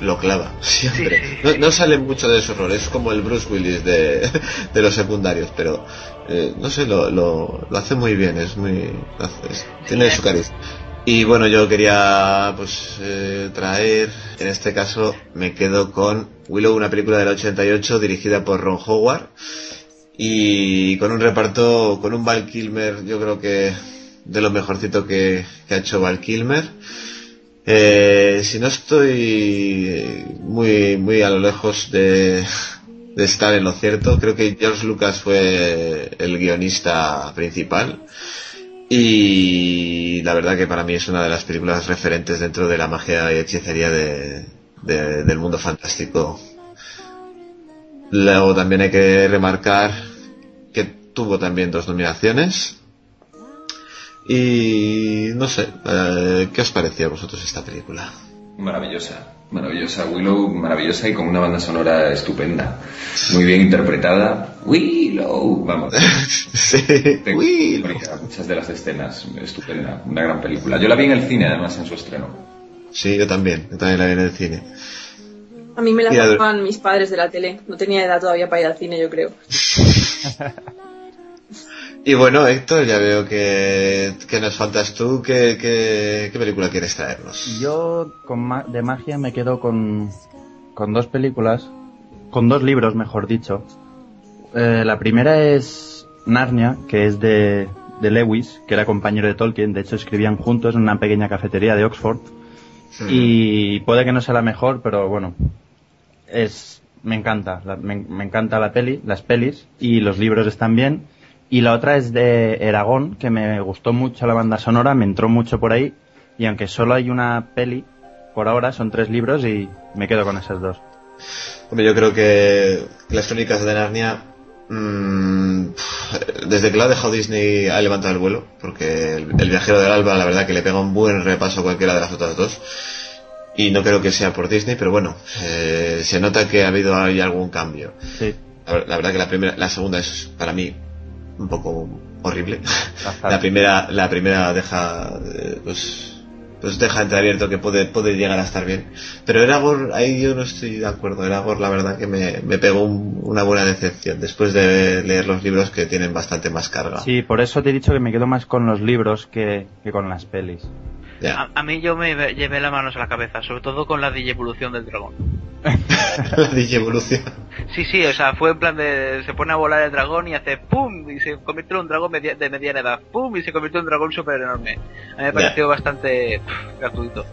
lo clava, siempre. No, no sale mucho de su rol, es como el Bruce Willis de, de los secundarios, pero eh, no sé, lo, lo, lo hace muy bien, es muy. es- tiene su carisma. Y bueno, yo quería pues eh, traer, en este caso me quedo con Willow, una película del 88 dirigida por Ron Howard y con un reparto, con un Val Kilmer, yo creo que de lo mejorcito que, ha hecho Val Kilmer. Eh, si no estoy muy, muy a lo lejos de, de estar en lo cierto. Creo que George Lucas fue el guionista principal. Y la verdad que para mí es una de las películas referentes dentro de la magia y hechicería de, de- del mundo fantástico. Luego también hay que remarcar tuvo también dos nominaciones. Y no sé, eh, ¿qué os pareció a vosotros esta película? Maravillosa, maravillosa. Willow, maravillosa y con una banda sonora estupenda. Muy bien interpretada. Willow, vamos. sí, Muchas de las escenas, estupenda. Una gran película. Yo la vi en el cine, además, en su estreno. Sí, yo también, yo también la vi en el cine. A mí me la- sacaban mis padres de la tele. No tenía edad todavía para ir al cine, yo creo. Y bueno, Héctor, ya veo que, que nos faltas tú. ¿Qué, qué, qué película quieres traernos? Yo con ma- de magia me quedo con, con dos películas, con dos libros, mejor dicho. Eh, la primera es Narnia, que es de, de Lewis, que era compañero de Tolkien. De hecho, escribían juntos en una pequeña cafetería de Oxford. Y puede que no sea la mejor, pero bueno, es me encanta, la- me, me encanta la peli, las pelis y los libros están bien. Y la otra es de Eragon, que me gustó mucho la banda sonora, me entró mucho por ahí. Y aunque solo hay una peli, por ahora son tres libros y me quedo con esas dos. Hombre, yo creo que las crónicas de Narnia, mm, desde que lo ha dejado Disney, ha levantado el vuelo, porque el, el viajero del alba, la verdad que le pega un buen repaso a cualquiera de las otras dos. Y no creo que sea por Disney, pero bueno, eh, se nota que ha habido ahí algún cambio. Sí. La, la verdad que la primera, la segunda es para mí un poco horrible. La primera, la primera deja, eh, pues, pues deja entreabierto que puede, puede llegar a estar bien. Pero Eragor, ahí yo no estoy de acuerdo. Eragor, la verdad que me, me pegó un- una buena decepción después de leer los libros que tienen bastante más carga. Sí, por eso te he dicho que me quedo más con los libros que, que con las pelis. A, a mí yo me llevé las manos a la cabeza, sobre todo con la digievolución del dragón. la digievolución. Sí, sí, o sea, fue en plan de se pone a volar el dragón y hace pum y se convierte en un dragón media- de mediana edad, pum y se convierte en un dragón súper enorme. A mí me pareció bastante pff, gratuito.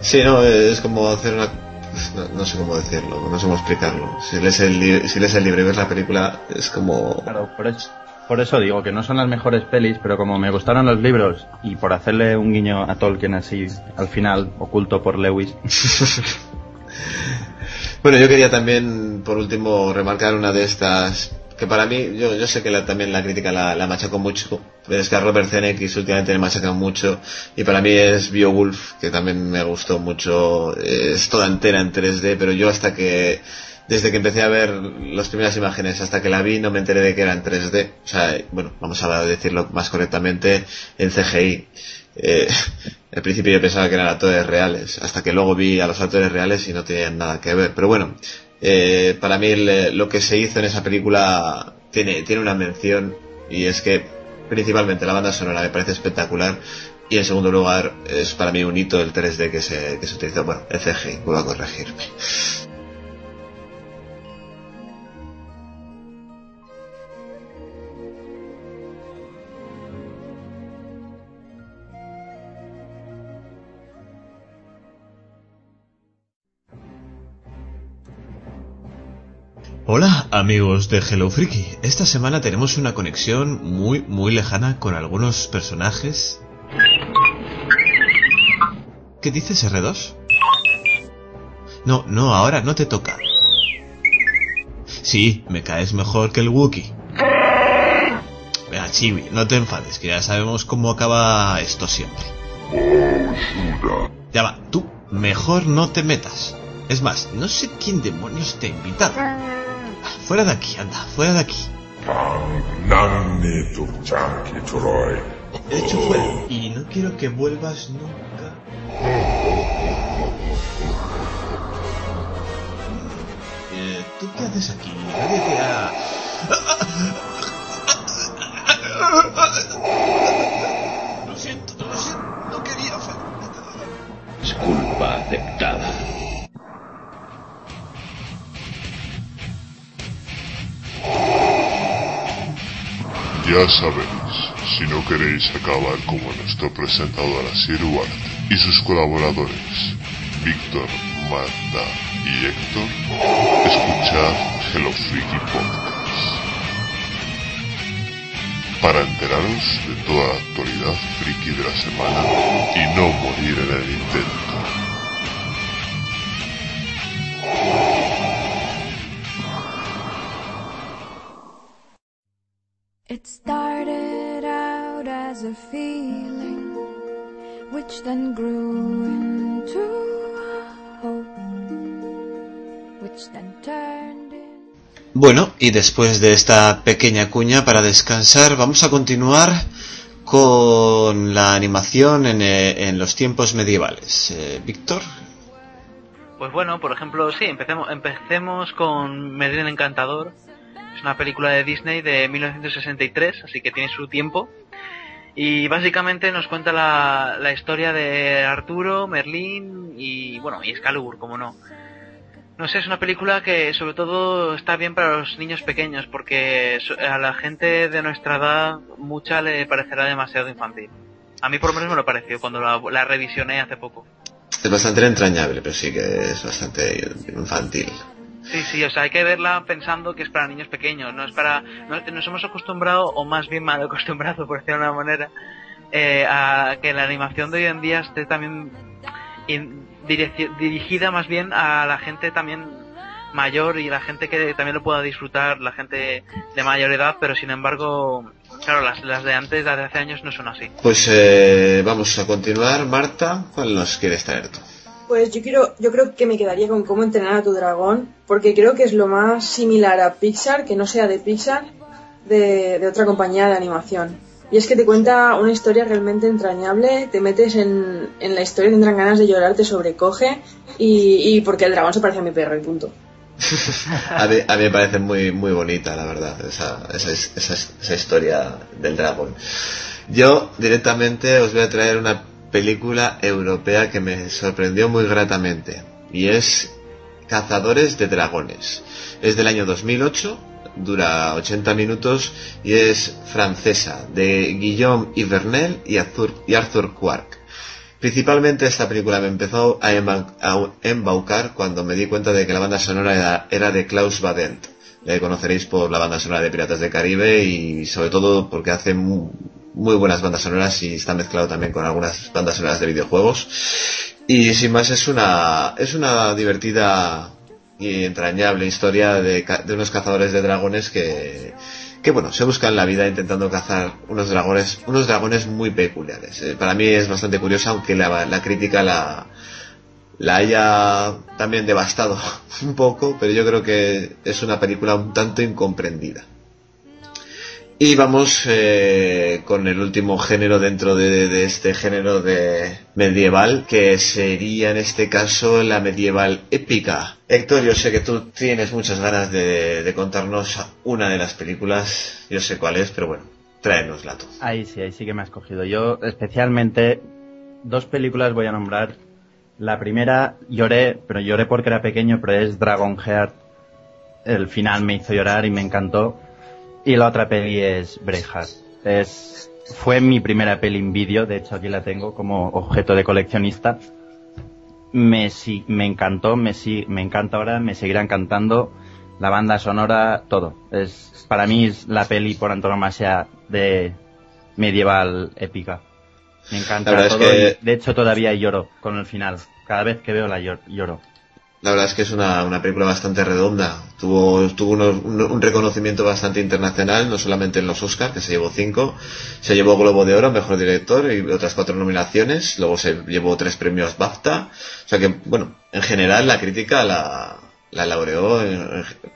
Sí, no, es como hacer una... pues, No, no sé cómo decirlo, no sé cómo explicarlo. Si lees el, li- si lees el libro y ves la película, es como... Claro, por eso, por eso digo que no son las mejores pelis, pero como me gustaron los libros y por hacerle un guiño a Tolkien así al final, oculto por Lewis. Bueno, yo quería también, por último, remarcar una de estas que para mí, yo, yo sé que la- también la crítica la, la machacó mucho, pero es que a Robert Zemeckis últimamente le machacan mucho, y para mí es Beowulf, que también me gustó mucho, es toda entera en 3D, pero yo hasta que, desde que empecé a ver las primeras imágenes hasta que la vi no me enteré de que era en 3D, o sea, bueno, vamos a decirlo más correctamente, en CGI. Eh, al principio yo pensaba que eran actores reales, hasta que luego vi a los actores reales y no tenían nada que ver. Pero bueno, eh, para mí lo que se hizo en esa película tiene, tiene una mención y es que principalmente la banda sonora me parece espectacular y en segundo lugar es para mí un hito el 3D que se, que se utilizó. Bueno, el CGI, vuelvo a corregirme. Hola amigos de Hello Freaky. Esta semana tenemos una conexión muy muy lejana con algunos personajes. ¿Qué dices R2? No, no, ahora no te toca. Sí, me caes mejor que el Wookiee. Venga, Chibi, no te enfades, que ya sabemos cómo acaba esto siempre. Ya va, tú mejor no te metas. Es más, no sé quién demonios te ha invitado. Fuera de aquí, anda, fuera de aquí. De hecho, fuera. Y no quiero que vuelvas nunca. Eh, ¿Tú qué haces aquí? Nadie te ha... Ya sabéis, si no queréis acabar como nuestro presentador Asier Duarte y sus colaboradores, Víctor, Marta y Héctor, escuchad Hello Freaky Podcast. Para enteraros de toda la actualidad friki de la semana y no morir en el intento. Which then grew into a hope, which then turned in. Bueno, y después de esta pequeña cuña para descansar, vamos a continuar con la animación en, eh, en los tiempos medievales. Eh, Víctor, Pues bueno, por ejemplo, sí, empecemos, empecemos con Merlin Encantador. Es una película de Disney de 1963, así que tiene su tiempo. Y básicamente nos cuenta la, la historia de Arturo, Merlín y, bueno, y Excalibur, como no. No sé, es una película que sobre todo está bien para los niños pequeños, porque a la gente de nuestra edad mucha le parecerá demasiado infantil. A mí por lo menos me lo pareció cuando la, la revisioné hace poco. es bastante entrañable, pero sí que es bastante infantil. Sí, sí, o sea, hay que verla pensando que es para niños pequeños, no es para... no- nos hemos acostumbrado, o más bien mal acostumbrado, por decirlo de alguna manera, eh, a que la animación de hoy en día esté también in- dirigida más bien a la gente también mayor y la gente que también lo pueda disfrutar, la gente de mayor edad, pero sin embargo, claro, las, las de antes, las de hace años no son así. Pues eh, vamos a continuar. Marta, ¿cuál nos quieres traer tú? Pues yo quiero, yo creo que me quedaría con cómo entrenar a tu dragón, porque creo que es lo más similar a Pixar, que no sea de Pixar, de, otra compañía de animación. Y es que te cuenta una historia realmente entrañable, te metes en, la historia, tendrán ganas de llorar, te sobrecoge, y, y porque el dragón se parece a mi perro, y punto. A mí, a mí me parece muy muy bonita, la verdad, esa, esa, esa, esa historia del dragón. Yo directamente os voy a traer una película europea que me sorprendió muy gratamente y es Cazadores de Dragones. Es del año 2008, dura 80 minutos y es francesa, de Guillaume Ivernel y Arthur, y Arthur Quark. Principalmente esta película me empezó a, emba- a embaucar cuando me di cuenta de que la banda sonora era, de Klaus Badent. Le conoceréis por la banda sonora de Piratas del Caribe y sobre todo porque hace muy buenas bandas sonoras y está mezclado también con algunas bandas sonoras de videojuegos. Y sin más es una, es una divertida y entrañable historia de, de unos cazadores de dragones que, que bueno, se buscan la vida intentando cazar unos dragones, unos dragones muy peculiares. Eh, para mí es bastante curiosa, aunque la, la crítica la, la haya también devastado un poco, pero yo creo que es una película un tanto incomprendida. Y vamos eh, con el último género dentro de, este género de medieval, que sería en este caso la medieval épica. Héctor, yo sé que tú tienes muchas ganas de, contarnos una de las películas, yo sé cuál es, pero bueno, tráenosla tú. Ahí sí, ahí sí que me has cogido. Yo especialmente dos películas voy a nombrar. La primera lloré, pero lloré porque era pequeño, pero es Dragonheart. El final me hizo llorar y me encantó. Y la otra peli es Braveheart. Es, fue mi primera peli en vídeo, de hecho aquí la tengo como objeto de coleccionista. Me, sí, me encantó, me, sí, me encanta ahora, me seguirá encantando. La banda sonora, todo. Es, para mí es la peli por antonomasia de medieval épica. Me encanta todo es que- y de hecho todavía lloro con el final. Cada vez que veo la llor- lloro. La verdad es que es una, una película bastante redonda. Tuvo, tuvo unos- un, reconocimiento bastante internacional, no solamente en los Oscars, que se llevó cinco, se llevó Globo de Oro, Mejor Director y otras cuatro nominaciones, luego se llevó tres premios BAFTA. O sea que, bueno, en general la crítica la, la laureó.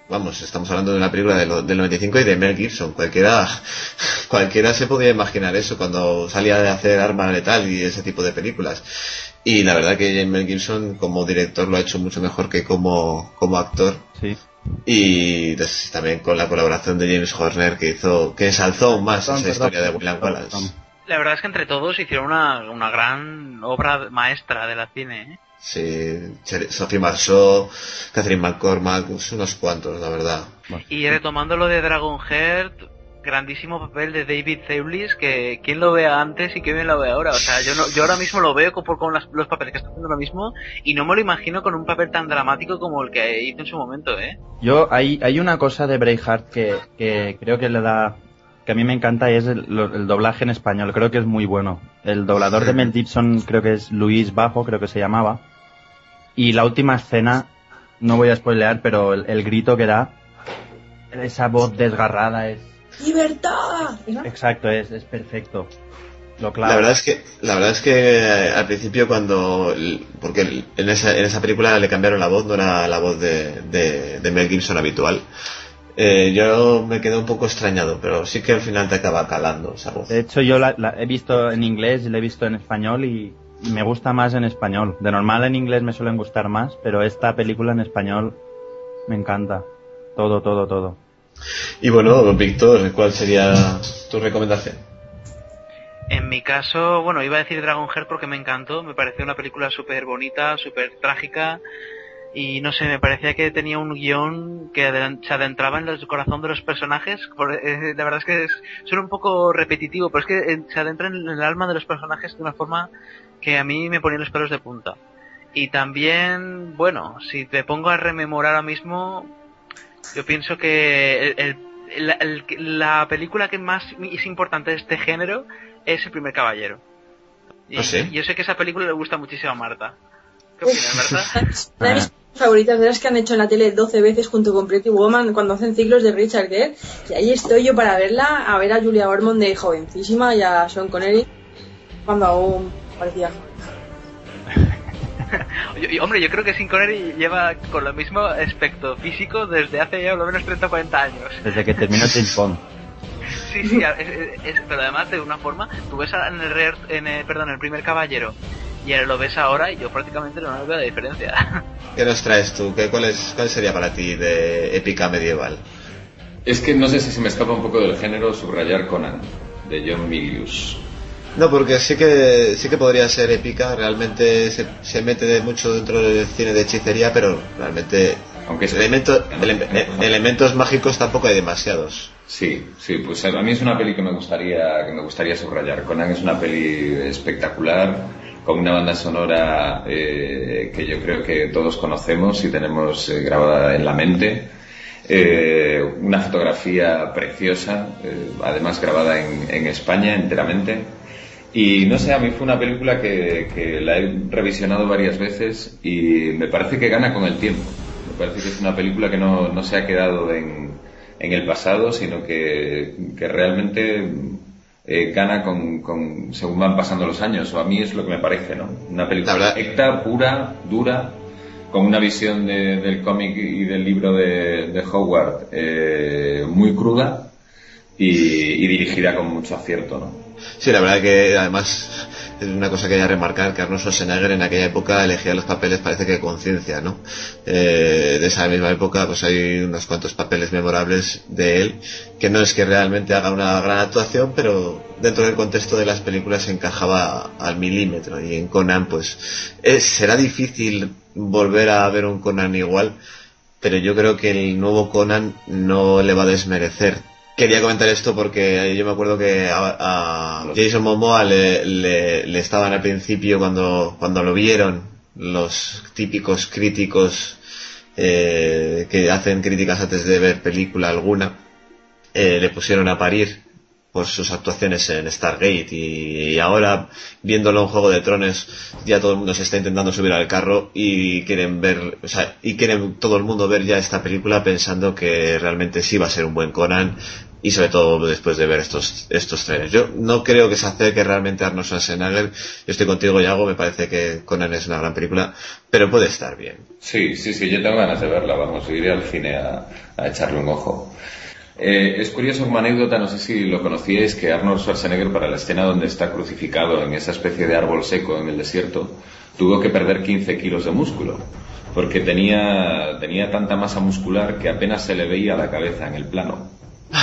vamos, estamos hablando de una película de lo- del 95 y de Mel Gibson. Cualquiera, cualquiera se podía imaginar eso cuando salía de hacer Arma Letal y ese tipo de películas. Y la verdad que Mel Gibson como director lo ha hecho mucho mejor que como, como actor. Sí. Y des- también con la colaboración de James Horner que hizo, que ensalzó aún más Perdón, esa perdón. historia de William Wallace. La verdad es que entre todos hicieron una, una gran obra maestra de la cine, ¿eh? Sí, Sophie Marceau, Catherine McCormack, pues unos cuantos, la verdad. Y retomando lo de Dragonheart, grandísimo papel de David Thewlis que quién lo vea antes y quién lo ve ahora. O sea, yo no, yo ahora mismo lo veo con, con las- los papeles que está haciendo ahora mismo y no me lo imagino con un papel tan dramático como el que hizo en su momento, ¿eh? Yo, hay, hay una cosa de Braveheart que, que creo que le da, que a mí me encanta y es el doblaje en español. Creo que es muy bueno. El doblador de Mel Gibson creo que es Luis Bajo, creo que se llamaba. Y la última escena, no voy a spoilear, pero el, el grito que da, esa voz desgarrada es, ¡Libertad! exacto, es, es perfecto. Lo clava. La verdad es que, la verdad es que eh, al principio cuando, porque en esa, en esa película le cambiaron la voz, no era la voz de, de, de Mel Gibson habitual. Eh, yo me quedé un poco extrañado, pero sí que al final te acaba calando esa voz. De hecho, yo la, la he visto en inglés y la he visto en español y, y me gusta más en español. De normal en inglés me suelen gustar más, pero esta película en español me encanta. Todo, todo, todo. Y bueno, Víctor, ¿cuál sería tu recomendación? En mi caso, bueno, iba a decir Dragonheart porque me encantó, me pareció una película súper bonita, súper trágica y no sé, me parecía que tenía un guion que se adentraba en el corazón de los personajes. Por- eh, la verdad es que es, suena un poco repetitivo, pero es que eh, se adentra en el alma de los personajes de una forma que a mí me ponía los pelos de punta. Y también, bueno, si te pongo a rememorar ahora mismo, yo pienso que el- el- la, el- la película que más es importante de este género es El primer caballero. Y ¿Ah, sí? yo sé que esa película le gusta muchísimo a Marta. ¿Qué opinas, Marta? Una de mis favoritas de las que han hecho en la tele 12 veces junto con Pretty Woman cuando hacen ciclos de Richard Gere. Y ahí estoy yo para verla, a ver a Julia Ormond de jovencísima y a Sean Connery cuando aún parecía joven. Yo- hombre, yo creo que Sin Connery lleva con lo mismo aspecto físico desde hace ya por lo menos 30 o 40 años. Desde que terminó James Bond. Sí, sí, es- es- es- pero además de una forma, tú ves en el, Rare- en el- perdón, en el primer caballero y ahora lo ves ahora y yo prácticamente no veo la diferencia. ¿Qué nos traes tú? ¿Qué, cuál, es, ¿Cuál sería para ti de épica medieval? Es que no sé si se me escapa un poco del género subrayar Conan, de John Milius. No, porque sí que sí que podría ser épica, realmente se, se mete de mucho dentro del cine de hechicería, pero realmente Aunque es- elementos, ele- eh, elementos mágicos tampoco hay demasiados. Sí, sí, pues a mí es una peli que me gustaría que me gustaría subrayar. Conan es una peli espectacular con una banda sonora eh, que yo creo que todos conocemos y tenemos eh, grabada en la mente. Eh, una fotografía preciosa, eh, además grabada en, en España enteramente. Y no sé, a mí fue una película que, que la he revisionado varias veces y me parece que gana con el tiempo. Me parece que es una película que no, no se ha quedado en, en el pasado, sino que, que realmente eh, gana con, con- según van pasando los años. O a mí es lo que me parece, ¿no? Una película perfecta, pura, dura, con una visión de- del cómic y del libro de, de Howard eh, muy cruda y, y dirigida con mucho acierto, ¿no? Sí, la verdad que además es una cosa que hay que remarcar que Arnold Schwarzenegger en aquella época elegía los papeles parece que con conciencia, ¿no? Eh, de esa misma época pues hay unos cuantos papeles memorables de él que no es que realmente haga una gran actuación pero dentro del contexto de las películas se encajaba al milímetro y en Conan pues eh, será difícil volver a ver un Conan igual pero yo creo que el nuevo Conan no le va a desmerecer. Quería comentar esto porque yo me acuerdo que a, Jason Momoa le, le, le estaban al principio cuando, cuando lo vieron los típicos críticos eh, que hacen críticas antes de ver película alguna, eh, le pusieron a parir por sus actuaciones en Stargate y, y ahora viéndolo en Juego de Tronos ya todo el mundo se está intentando subir al carro y quieren ver o sea, y quieren todo el mundo ver ya esta película pensando que realmente sí va a ser un buen Conan y sobre todo después de ver estos estos trailers. Yo no creo que se acerque realmente a Arnold Schwarzenegger. Yo estoy contigo, Yago, me parece que Conan es una gran película, pero puede estar bien. Sí, sí, sí, yo tengo ganas de verla, vamos, iré al cine a echarle un ojo. Eh, es curioso como anécdota, no sé si lo conocíais, que Arnold Schwarzenegger para la escena donde está crucificado en esa especie de árbol seco en el desierto, tuvo que perder 15 kilos de músculo, porque tenía, tenía tanta masa muscular que apenas se le veía la cabeza en el plano.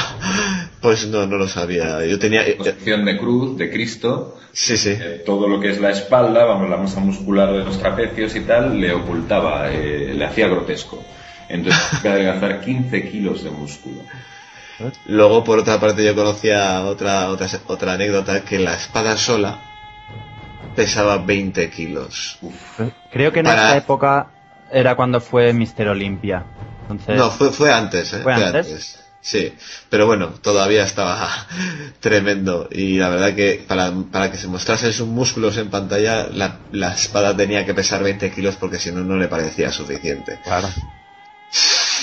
Pues no, no lo sabía. Yo tenía... eh, Posición de cruz, de Cristo, Sí, sí. eh, todo lo que es la espalda, vamos, la masa muscular de los trapecios y tal, le ocultaba, eh, le hacía grotesco. Entonces, que adelgazar 15 kilos de músculo. Luego, por otra parte, yo conocía otra, otra, otra anécdota que la espada sola pesaba 20 kilos. Creo que en Para- esta época era cuando fue Mister Olimpia. Entonces, No, fue, fue antes, ¿eh? ¿Fue antes? Sí, pero bueno, todavía estaba tremendo y la verdad que para, para que se mostrasen sus músculos en pantalla la, la espada tenía que pesar 20 kilos porque si no, no le parecía suficiente. Claro.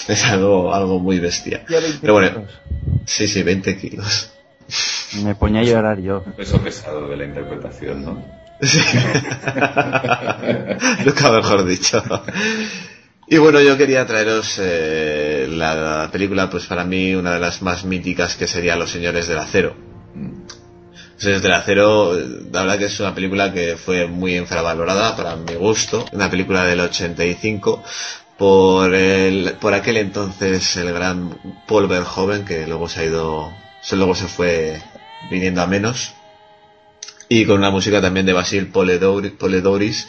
Es algo, algo muy bestia. Ya 20 Pero bueno, kilos. sí, sí, 20 kilos. Me ponía a llorar yo. Peso pesado de la interpretación, ¿no? Sí. Nunca mejor dicho. Y bueno, yo quería traeros eh, la película, pues para mí, una de las más míticas que sería Los Señores del Acero. Los Señores del Acero, la verdad que es una película que fue muy infravalorada para mi gusto. Una película del 85 por, el, por aquel entonces el gran Paul Verhoeven, que luego se ha ido, luego se fue viniendo a menos. Y con una música también de Basil Poledouris,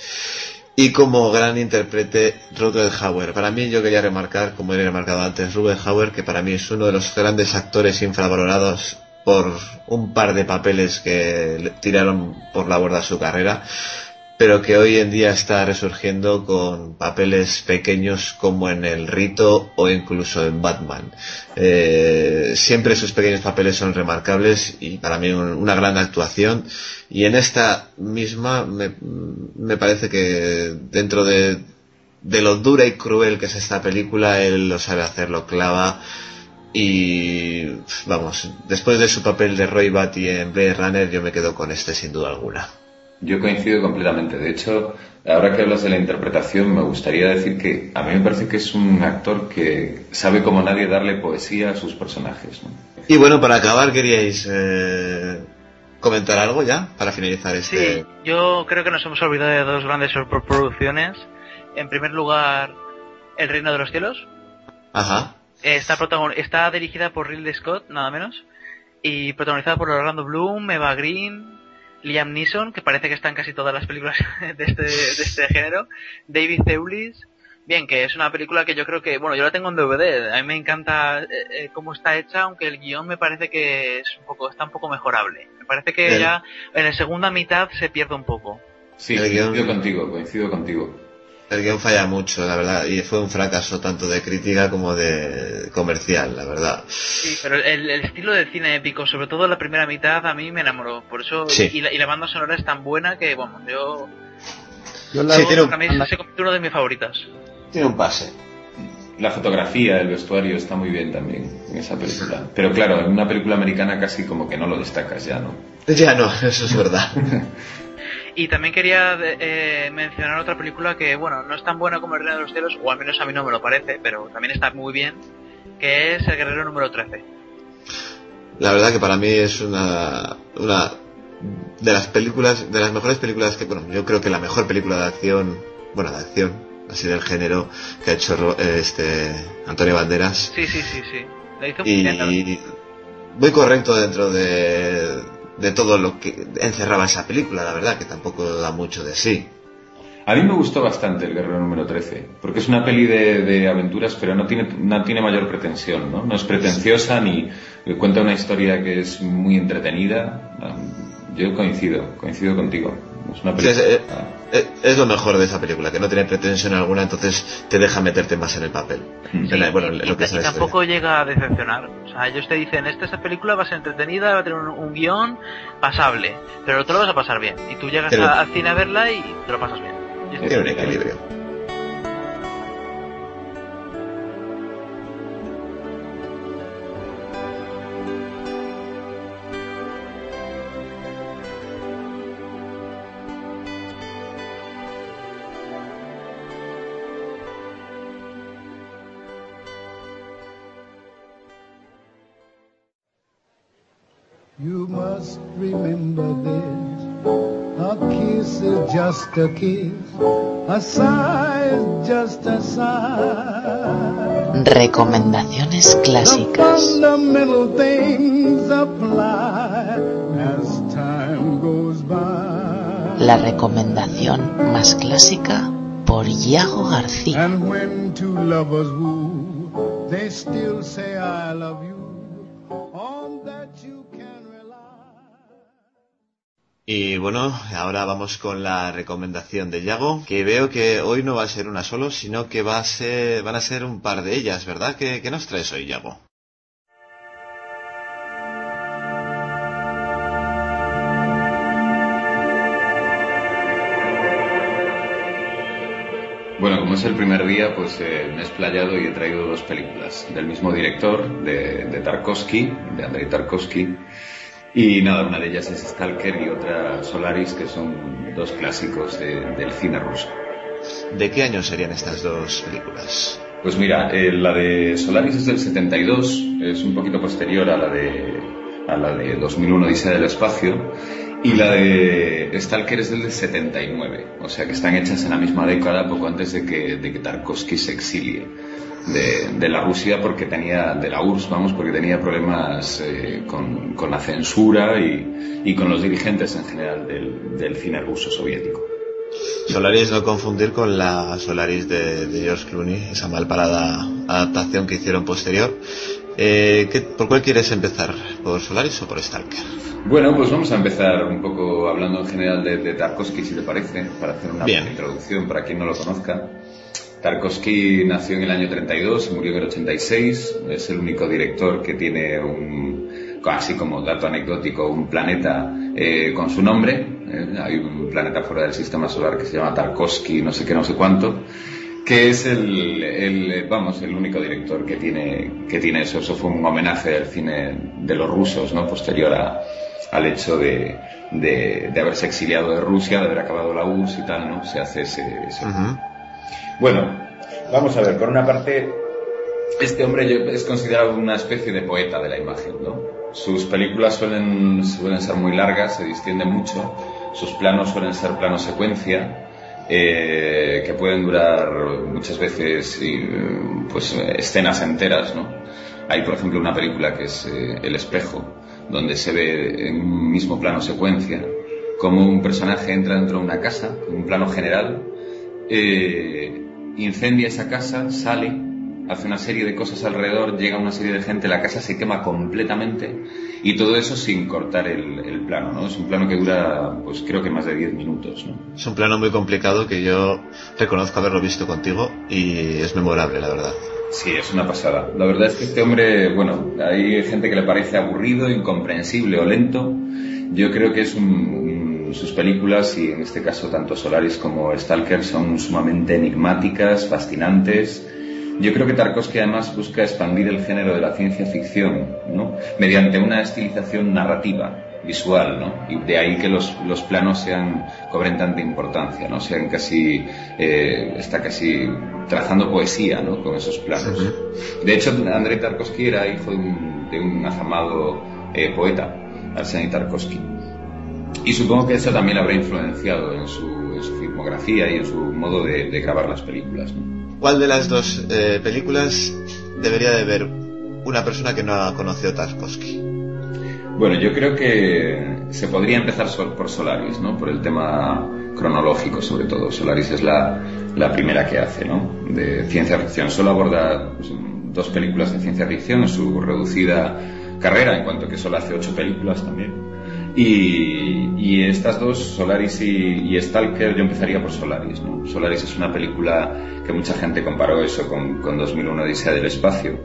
y como gran intérprete Rutger Hauer. Para mí yo quería remarcar, como he remarcado antes, Rutger Hauer, que para mí es uno de los grandes actores infravalorados por un par de papeles que tiraron por la borda su carrera, pero que hoy en día está resurgiendo con papeles pequeños como en El Rito o incluso en Batman. Eh, siempre sus pequeños papeles son remarcables y para mí un- una gran actuación. Y en esta misma me, parece que dentro de, de lo dura y cruel que es esta película, él lo sabe hacer, lo clava. Y vamos, después de su papel de Roy Batty en Blade Runner, yo me quedo con este sin duda alguna. Yo coincido completamente. De hecho, ahora que hablas de la interpretación, me gustaría decir que a mí me parece que es un actor que sabe como nadie darle poesía a sus personajes. ¿no? Y bueno, para acabar, ¿queríais eh, comentar algo ya? Para finalizar este... Sí, yo creo que nos hemos olvidado de dos grandes producciones. En primer lugar, El Reino de los Cielos. Ajá. Está, protagon- está dirigida por Ridley Scott, nada menos. Y protagonizada por Orlando Bloom, Eva Green, Liam Neeson, que parece que está en casi todas las películas de este, de este género. David Thewlis. Bien, que es una película que yo creo que, bueno, yo la tengo en DVD. A mí me encanta eh, eh, cómo está hecha, aunque el guion me parece que es un poco, está un poco mejorable. Me parece que Bien. ya en la segunda mitad se pierde un poco. Sí, coincido contigo, coincido contigo. El guion falla mucho, la verdad, y fue un fracaso tanto de crítica como de comercial, la verdad. Sí, pero el, el estilo del cine épico, sobre todo la primera mitad, a mí me enamoró. Por eso, Sí. y, la, y la banda sonora es tan buena que, vamos, yo... Yo la- Sí, tiene un- Para mí se convirtió una de mis favoritas. Tiene un pase. La fotografía, el vestuario está muy bien también en esa película. Pero claro, en una película americana casi como que no lo destacas ya, ¿no? Ya no, eso es verdad. Y también quería eh, mencionar otra película que, bueno, no es tan buena como El Reino de los Cielos, o al menos a mí no me lo parece, pero también está muy bien, que es El Guerrero número 13. La verdad que para mí es una, una de las películas, de las mejores películas que, bueno, yo creo que la mejor película de acción, bueno, de acción, así del género que ha hecho eh, este Antonio Banderas. Sí, sí, sí, sí. La hizo muy bien muy correcto dentro de, de todo lo que encerraba esa película, la verdad, que tampoco da mucho de sí. A mí me gustó bastante el Guerrero número 13, porque es una peli de, de aventuras, pero no tiene, no tiene mayor pretensión, ¿no? No es pretenciosa ni cuenta una historia que es muy entretenida. Yo coincido, coincido contigo. Es una Sí, es, película... eh, eh, es lo mejor de esa película, que no tiene pretensión alguna, entonces te deja meterte más en el papel. En la- bueno, en lo que es y la historia. tampoco llega a decepcionar. O sea, ellos te dicen, esta, esta película va a ser entretenida, va a tener un, un guion pasable, pero tú lo vas a pasar bien. Y tú llegas al cine a verla y te lo pasas bien. Tiene un equilibrio. You must remember this. A kiss is just a kiss. A sigh is just a sigh. Recomendaciones clásicas. Fundamental things apply as time goes by. La recomendación más clásica por Iago García. And when two lovers woo, they still say I love you. Y bueno, ahora vamos con la recomendación de Yago, que veo que hoy no va a ser una solo, sino que va a ser, van a ser un par de ellas, ¿verdad? ¿Qué, nos traes hoy, Yago? Bueno, como es el primer día, pues eh, me he explayado y he traído dos películas del mismo director, de Tarkovsky, de Andrei Tarkovsky. Y nada, una de ellas es Stalker y otra Solaris, que son dos clásicos de- del cine ruso. ¿De qué año serían estas dos películas? Pues mira, eh, la de Solaris es del 72, es un poquito posterior a la de, a la de 2001 Odisea del Espacio, y la de Stalker es del 79, o sea que están hechas en la misma década, poco antes de que, de que Tarkovsky se exilie de, de la Rusia porque tenía, de la URSS, vamos, porque tenía problemas eh, con, con la censura y, y con los dirigentes en general del, del cine ruso soviético. Solaris no confundir con la Solaris de, de George Clooney, esa mal parada adaptación que hicieron posterior. Eh, ¿qué- ¿Por cuál quieres empezar? ¿Por Solaris o por Stalker? Bueno, pues vamos a empezar un poco hablando en general de, de Tarkovsky, si te parece, para hacer una Bien. introducción para quien no lo conozca. Tarkovsky nació en el año 32 y murió en el 86. Es el único director que tiene un, así como dato anecdótico, un planeta eh, con su nombre. Eh, hay un planeta fuera del sistema solar que se llama Tarkovsky, no sé qué, no sé cuánto que es el, vamos el único director que tiene que tiene eso eso fue un homenaje al cine de los rusos no posterior a- al hecho de, de, haberse exiliado de Rusia de haber acabado la URSS y tal no se hace ese- bueno vamos a ver por una parte este hombre es considerado una especie de poeta de la imagen no sus películas suelen suelen ser muy largas se distienden mucho sus planos suelen ser planos secuencia eh, que pueden durar muchas veces pues escenas enteras, ¿no? Hay, por ejemplo, una película que es eh, El espejo, donde se ve en un mismo plano secuencia como un personaje entra dentro de una casa, un plano general, eh, incendia esa casa, sale, hace una serie de cosas alrededor, llega una serie de gente, la casa se quema completamente y todo eso sin cortar el, el plano, ¿no? Es un plano que dura, pues creo que más de 10 minutos, ¿no? Es un plano muy complicado que yo reconozco haberlo visto contigo y es memorable, la verdad. Sí, es una pasada. La verdad es que este hombre, bueno, hay gente que le parece aburrido, incomprensible o lento. Yo creo que es un, un- sus películas, y en este caso tanto Solaris como Stalker, son sumamente enigmáticas, fascinantes. Yo creo que Tarkovsky además busca expandir el género de la ciencia ficción, ¿no? Mediante una estilización narrativa, visual, ¿no? Y de ahí que los, los planos sean, cobren tanta importancia, ¿no? Sean casi, eh, está casi trazando poesía, ¿no? Con esos planos. De hecho, Andrei Tarkovsky era hijo de un, de un afamado eh, poeta, Arseny Tarkovsky. Y supongo que eso también habrá influenciado en su, en su filmografía y en su modo de, de grabar las películas, ¿no? ¿Cuál de las dos eh, películas debería de ver una persona que no ha conocido Tarkovsky? Bueno, yo creo que se podría empezar por Solaris, ¿no? Por el tema cronológico, sobre todo. Solaris es la, la primera que hace, ¿no? De ciencia ficción. Solo aborda pues, dos películas de ciencia ficción en su reducida carrera, en cuanto que solo hace ocho películas también. Y, estas dos, Solaris y, y Stalker, yo empezaría por Solaris, ¿no? Solaris es una película que mucha gente comparó eso con, con 2001 Odisea del Espacio.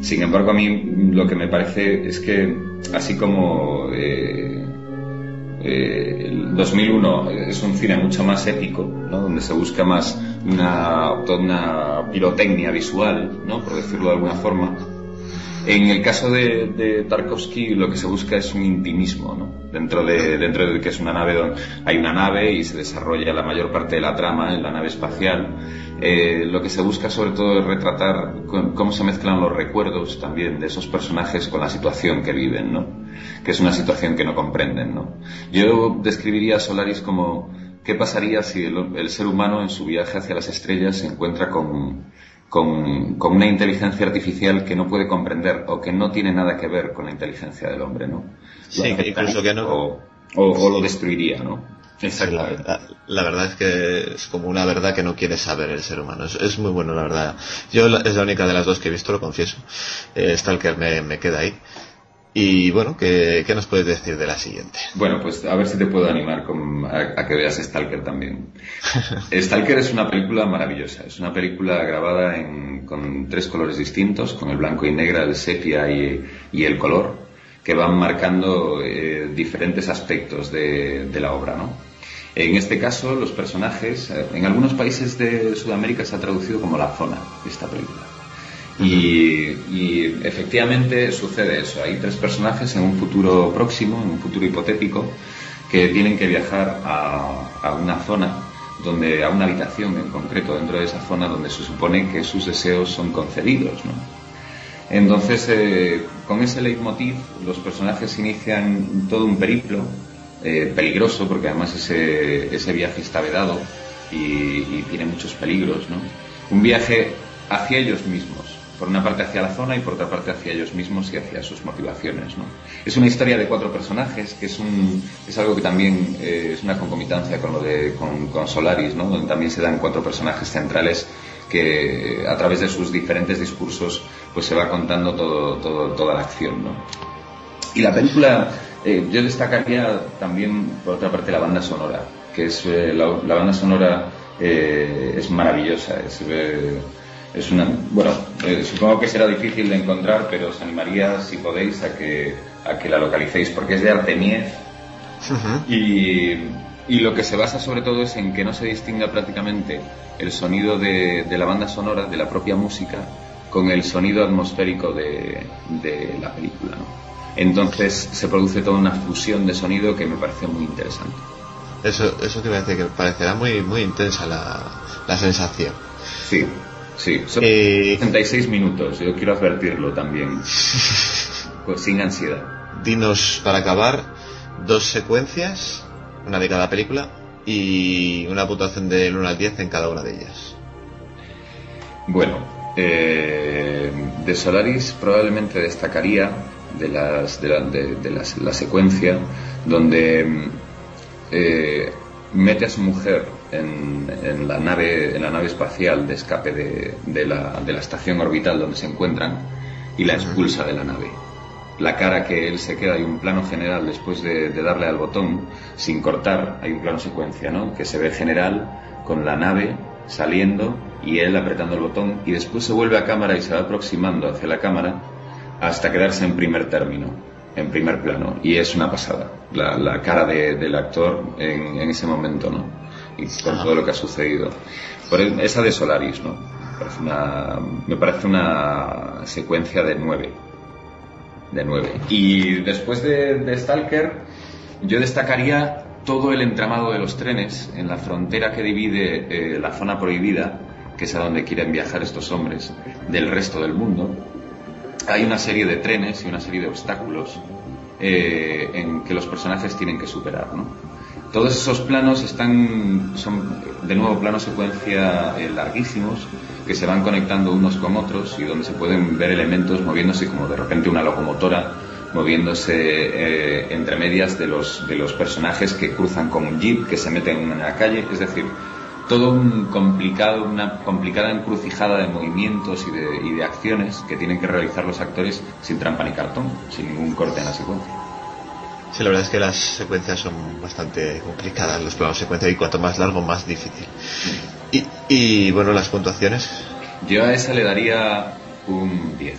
Sin embargo, a mí lo que me parece es que, así como eh, eh, el 2001 es un cine mucho más épico, donde se busca más una, una pirotecnia visual, por decirlo de alguna forma. En el caso de, de Tarkovsky lo que se busca es un intimismo, ¿no? Dentro de, dentro de que es una nave donde hay una nave y se desarrolla la mayor parte de la trama en la nave espacial. Eh, lo que se busca sobre todo es retratar con- cómo se mezclan los recuerdos también de esos personajes con la situación que viven, ¿no? Que es una situación que no comprenden, ¿no? Yo describiría a Solaris como qué pasaría si el, el ser humano en su viaje hacia las estrellas se encuentra con, con, con una inteligencia artificial que no puede comprender o que no tiene nada que ver con la inteligencia del hombre, ¿no? Sí, que incluso que no- O, o- o lo destruiría, ¿no? Exactamente. La, la verdad es que es como una verdad que no quiere saber el ser humano. Es, es muy bueno, la verdad. Yo la- es la única de las dos que he visto, lo confieso. Eh, Stalker me, me queda ahí. Y bueno, ¿qué, qué nos puedes decir de la siguiente? Bueno, pues a ver si te puedo animar con- a, a que veas Stalker también. Stalker es una película maravillosa. Es una película grabada en- con tres colores distintos, con el blanco y negro, el sepia y, y el color, que van marcando eh, diferentes aspectos de, de la obra, ¿no? En este caso, los personajes, eh, en algunos países de Sudamérica se ha traducido como la zona, esta película. Y, efectivamente sucede eso. Hay tres personajes en un futuro próximo, en un futuro hipotético, que tienen que viajar a, una zona, donde, a una habitación en concreto dentro de esa zona donde se supone que sus deseos son concedidos. Entonces, eh, con ese leitmotiv, los personajes inician todo un periplo eh, peligroso, porque además ese, ese viaje está vedado y, y tiene muchos peligros. ¿no? Un viaje hacia ellos mismos, por una parte hacia la zona y por otra parte hacia ellos mismos y hacia sus motivaciones. Es una historia de cuatro personajes, que es, algo que también eh, es una concomitancia con lo de con, Solaris, donde también se dan cuatro personajes centrales que a través de sus diferentes discursos pues se va contando toda la acción. Y la película, eh, yo destacaría también, por otra parte, la banda sonora, que es eh, la, la banda sonora es maravillosa, es, es una, bueno, eh, supongo que será difícil de encontrar, pero os animaría, si podéis, a que, a que la localicéis, porque es de Artemiev y, y lo que se basa sobre todo es en que no se distinga prácticamente el sonido de, de la banda sonora, de la propia música, con el sonido atmosférico de, de la película. ¿no? Entonces se produce toda una fusión de sonido que me parece muy interesante. Eso, eso te iba a decir, que parecerá muy, muy intensa la, la sensación. Sí, sí. Son 66 minutos, yo quiero advertirlo también. Pues sin ansiedad. Dinos, para acabar, dos secuencias, una de cada película, y una puntuación del 1 al 10 en cada una de ellas. Bueno, eh, de Solaris probablemente destacaría de, las, de, la, de- de las- la secuencia donde eh, mete a su mujer en, en la nave en la nave espacial de escape de, de la, de la estación orbital donde se encuentran y la expulsa de la nave. La cara que él se queda, hay un plano general después de, de darle al botón sin cortar, hay un plano secuencia, ¿no? Que se ve general con la nave saliendo y él apretando el botón y después se vuelve a cámara y se va aproximando hacia la cámara hasta quedarse en primer término, en primer plano. Y es una pasada, la, la cara de- del actor en, en ese momento, ¿no? Y con todo lo que ha sucedido. Por esa de Solaris, ¿no? Me parece una, secuencia de nueve. De nueve. Y después de, de Stalker, yo destacaría todo el entramado de los trenes en la frontera que divide eh, la zona prohibida, que es a donde quieren viajar estos hombres, del resto del mundo. Hay una serie de trenes y una serie de obstáculos eh, en que los personajes tienen que superar. ¿no? Todos esos planos están, son de nuevo planos secuencia eh, larguísimos que se van conectando unos con otros y donde se pueden ver elementos moviéndose como de repente una locomotora moviéndose eh, entre medias de los, de los personajes que cruzan con un jeep, que se meten en una calle, es decir, todo un complicado, una complicada encrucijada de movimientos y de, y de acciones que tienen que realizar los actores sin trampa ni cartón, sin ningún corte en la secuencia. Sí, la verdad es que las secuencias son bastante complicadas, los planos secuencia, y cuanto más largo, más difícil. Y, y bueno, las puntuaciones. Yo a esa le daría un 10.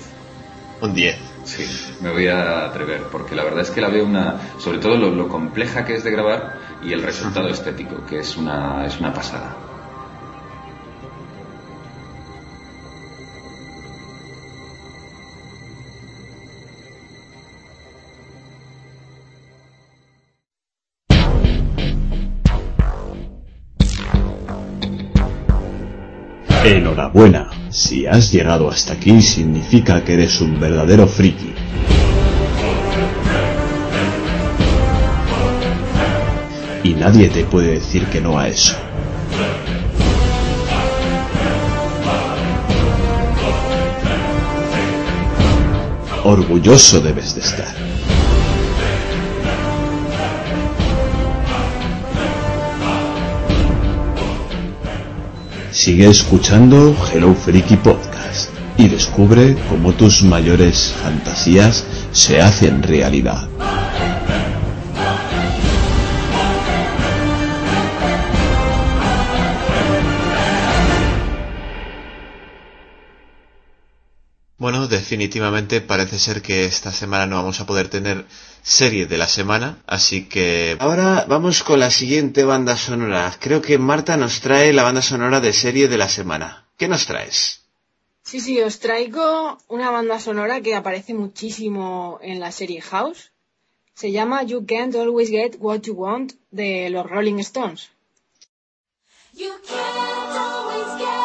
Un 10. Sí, me voy a atrever, porque la verdad es que la veo una, sobre todo lo, lo compleja que es de grabar y el resultado estético, que es una, es una pasada. Enhorabuena, si has llegado hasta aquí significa que eres un verdadero friki. Y nadie te puede decir que no a eso. Orgulloso debes de estar. Sigue escuchando Hello Freaky Podcast. y descubre cómo tus mayores fantasías se hacen realidad. Bueno, definitivamente parece ser que esta semana no vamos a poder tener serie de la semana, así que ahora vamos con la siguiente banda sonora. Creo que Marta nos trae la banda sonora de serie de la semana. ¿Qué nos traes? Sí, sí, os traigo una banda sonora que aparece muchísimo en la serie House. Se llama You Can't Always Get What You Want de los Rolling Stones. You can't always get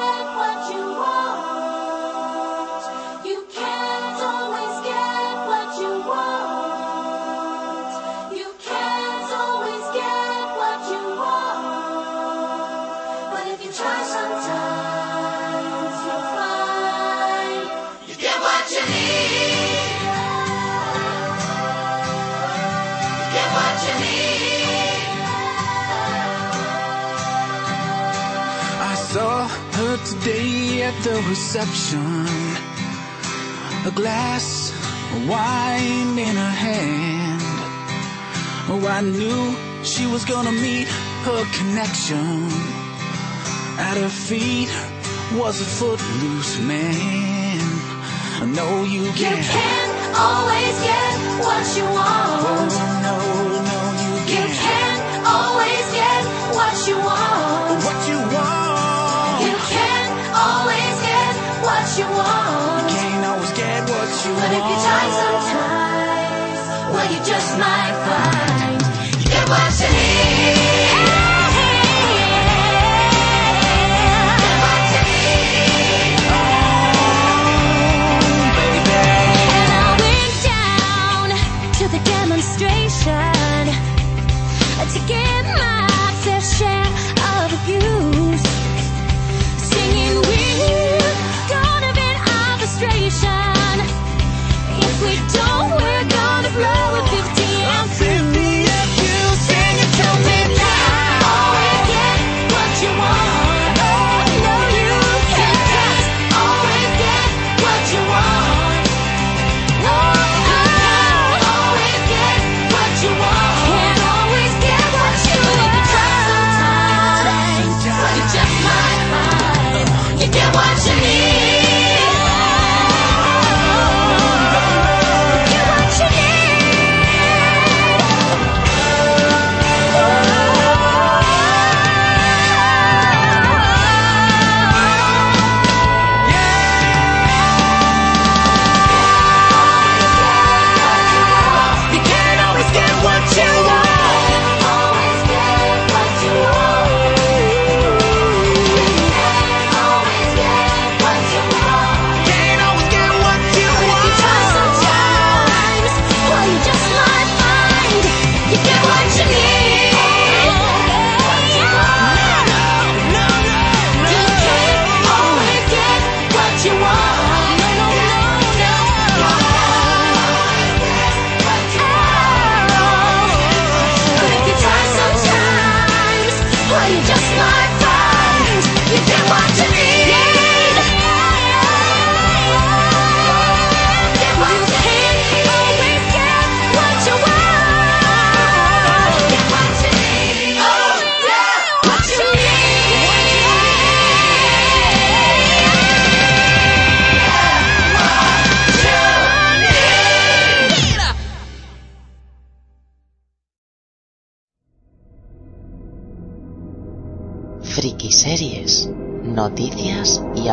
today at the reception. A glass of wine in her hand. Oh, I knew she was gonna meet her connection. At her feet was a footloose man. I know You can't. can't always get what you want. Oh, you want. Can't always get what you But want. if you try sometimes, well, you just might find you get what you need.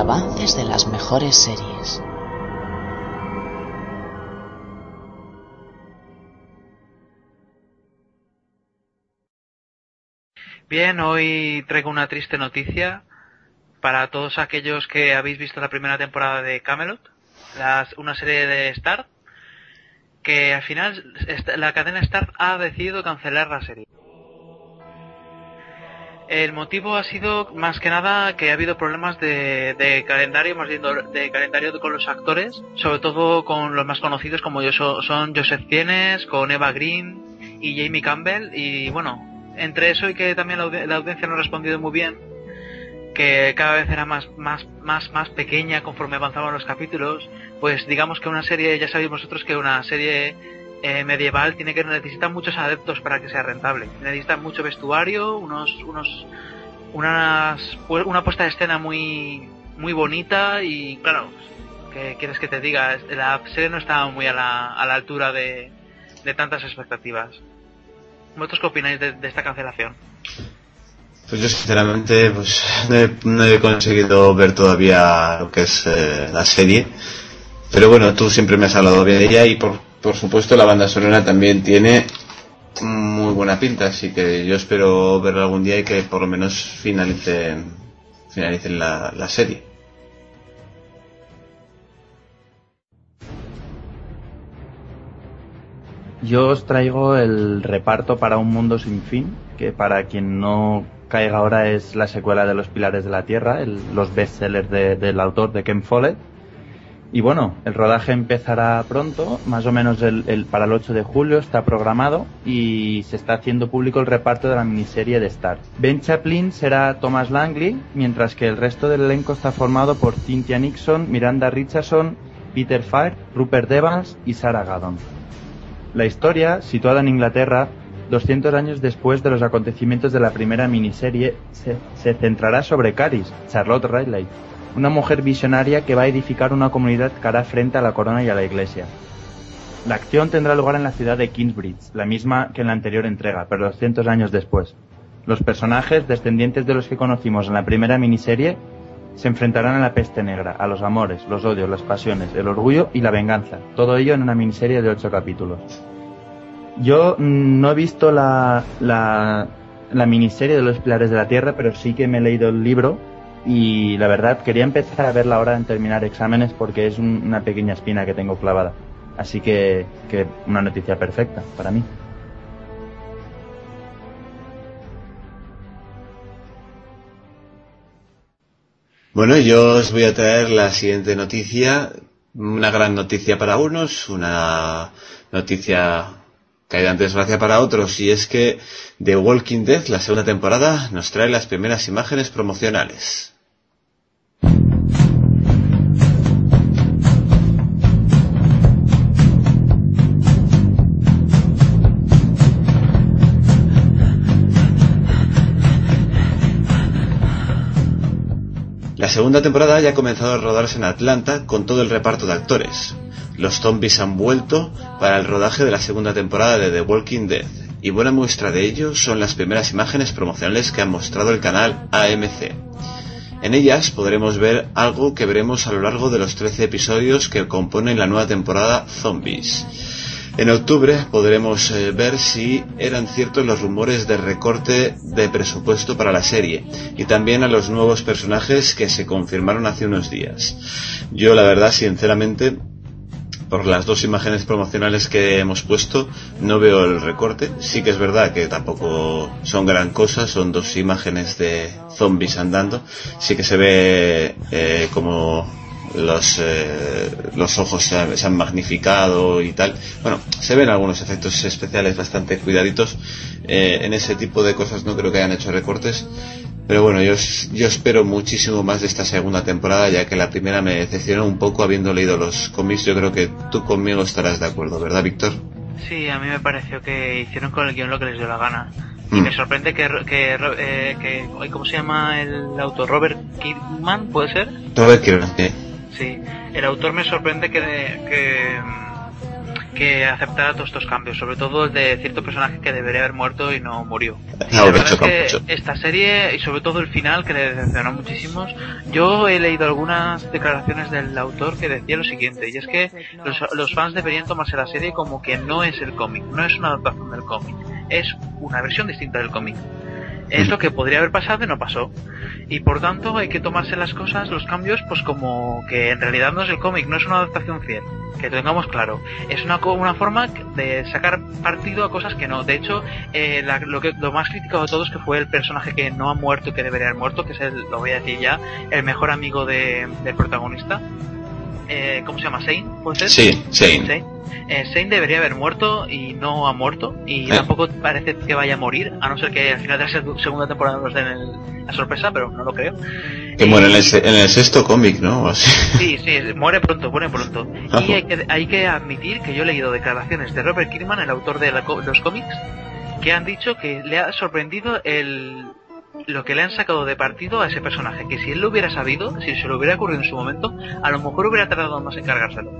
Avances de las mejores series. Bien, hoy traigo una triste noticia para todos aquellos que habéis visto la primera temporada de Camelot, las- una serie de Star, que al final la cadena Star ha decidido cancelar la serie. El motivo ha sido más que nada que ha habido problemas de, calendario, más bien de calendario con los actores, sobre todo con los más conocidos como son Joseph Fiennes, con Eva Green y Jamie Campbell. Y bueno, entre eso y que también la, la audiencia no ha respondido muy bien, que cada vez era más, más, más, más pequeña conforme avanzaban los capítulos, pues digamos que una serie, ya sabéis vosotros que una serie eh, medieval tiene que necesita muchos adeptos para que sea rentable. Necesita mucho vestuario, unos, unos, unas, una puesta de escena muy, muy bonita y claro, ¿qué quieres que te diga? La serie no estaba muy a la, a la altura de, de tantas expectativas. ¿Vosotros qué opináis de, de esta cancelación? Pues yo sinceramente pues, no, he, no he conseguido ver todavía lo que es eh, la serie. Pero bueno, tú siempre me has hablado bien de ella y por, por supuesto la banda sonora también tiene muy buena pinta, así que yo espero verla algún día y que por lo menos finalicen, finalicen la, serie. Yo os traigo el reparto para un mundo sin fin, que para quien no caiga ahora es la secuela de Los Pilares de la Tierra, los bestsellers de- del autor de Ken Follett. Y bueno, el rodaje empezará pronto, más o menos el, para el 8 de julio está programado y se está haciendo público el reparto de la miniserie de Star. Ben Chaplin será Thomas Langley, mientras que el resto del elenco está formado por Cynthia Nixon, Miranda Richardson, Peter Fire, Rupert Evans y Sarah Gaddon. La historia, situada en Inglaterra, 200 años después de los acontecimientos de la primera miniserie, se, se centrará sobre Caris, Charlotte Riley, una mujer visionaria que va a edificar una comunidad que hará frente a la corona y a la iglesia. La acción tendrá lugar en la ciudad de Kingsbridge, la misma que en la anterior entrega, pero 200 años después. Los personajes, descendientes de los que conocimos en la primera miniserie, se enfrentarán a la peste negra, a los amores, los odios, las pasiones, el orgullo y la venganza. Todo ello en una miniserie de ocho capítulos. Yo mm, no he visto la, la, la miniserie de los Pilares de la Tierra, pero sí que me he leído el libro y la verdad quería empezar a verla ahora en terminar exámenes porque es un- una pequeña espina que tengo clavada. Así que, que una noticia perfecta para mí. Bueno, yo os voy a traer la siguiente noticia, una gran noticia para unos, una noticia caída en desgracia para otros, y es que The Walking Dead, la segunda temporada, nos trae las primeras imágenes promocionales. Segunda temporada ya ha comenzado a rodarse en Atlanta con todo el reparto de actores. Los zombies han vuelto para el rodaje de la segunda temporada de The Walking Dead, y buena muestra de ello son las primeras imágenes promocionales que ha mostrado el canal AMC. En ellas podremos ver algo que veremos a lo largo de los 13 episodios que componen la nueva temporada Zombies. En octubre podremos eh, ver si eran ciertos los rumores de recorte de presupuesto para la serie y también a los nuevos personajes que se confirmaron hace unos días. Yo la verdad, sinceramente, por las dos imágenes promocionales que hemos puesto, no veo el recorte. Sí que es verdad que tampoco son gran cosa, son dos imágenes de zombies andando. Sí que se ve eh, como los, eh, los ojos se han, se han magnificado y tal. Bueno, se ven algunos efectos especiales bastante cuidaditos. Eh, en ese tipo de cosas no creo que hayan hecho recortes. Pero bueno, yo, yo espero muchísimo más de esta segunda temporada, ya que la primera me decepcionó un poco habiendo leído los cómics. Yo creo que tú conmigo estarás de acuerdo, ¿verdad, Víctor? Sí, a mí me pareció que hicieron con el guion lo que les dio la gana. Y Mm. me sorprende que, que, eh, que ¿cómo se llama el autor? Robert Kirkman, ¿puede ser? Robert Kirkman, sí. Sí, el autor me sorprende que, que, que aceptara todos estos cambios, sobre todo el de cierto personaje que debería haber muerto y no murió. No, la verdad es que esta serie, y sobre todo el final, que le decepcionó muchísimos, yo he leído algunas declaraciones del autor que decía lo siguiente, y es que los, los fans deberían tomarse la serie como que no es el cómic, no es una adaptación del cómic, es una versión distinta del cómic. Es lo que podría haber pasado y no pasó. Y por tanto hay que tomarse las cosas, los cambios, pues como que en realidad no es el cómic, no es una adaptación fiel. Que tengamos claro. Es una, una forma de sacar partido a cosas que no. De hecho, eh, lo, que, lo más criticado de todo es que fue el personaje que no ha muerto y que debería haber muerto, que es el, lo voy a decir ya, el mejor amigo de- del protagonista. Eh, ¿cómo se llama? ¿Shane? ¿Puede ser? Sí, Shane. Shane. Eh, debería haber muerto y no ha muerto. Y Eh. tampoco parece que vaya a morir, a no ser que al final de la seg- segunda temporada nos den el- la sorpresa, pero no lo creo. Que muere en el, se- en el sexto cómic, ¿no? Así. Sí, sí, muere pronto, muere pronto. Ah. Y hay que, hay que admitir que yo he leído declaraciones de Robert Kirkman, el autor de la los cómics, que han dicho que le ha sorprendido el lo que le han sacado de partido a ese personaje, que si él lo hubiera sabido, si se lo hubiera ocurrido en su momento, a lo mejor hubiera tardado más en cargárselo.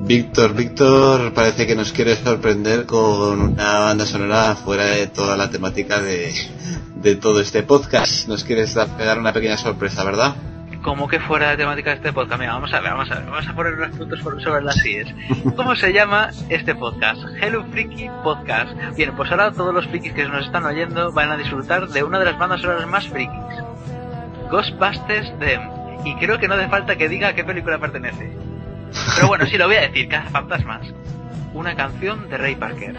Víctor, Víctor parece que nos quiere sorprender con una banda sonora fuera de toda la temática de, de todo este podcast. Nos quieres dar, dar una pequeña sorpresa, ¿verdad? Como que fuera de temática de este podcast. Mira, vamos a ver, vamos a ver, vamos a poner unos puntos sobre las sillas. ¿Cómo se llama este podcast? Hello Freaky Podcast. Bien, pues ahora todos los frikis que nos están oyendo van a disfrutar de una de las bandas sonoras más frikis. Ghostbusters Them. Y creo que no hace falta que diga a qué película pertenece. Pero bueno, sí lo voy a decir, Fantasmas. Una canción de Ray Parker.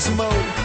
Just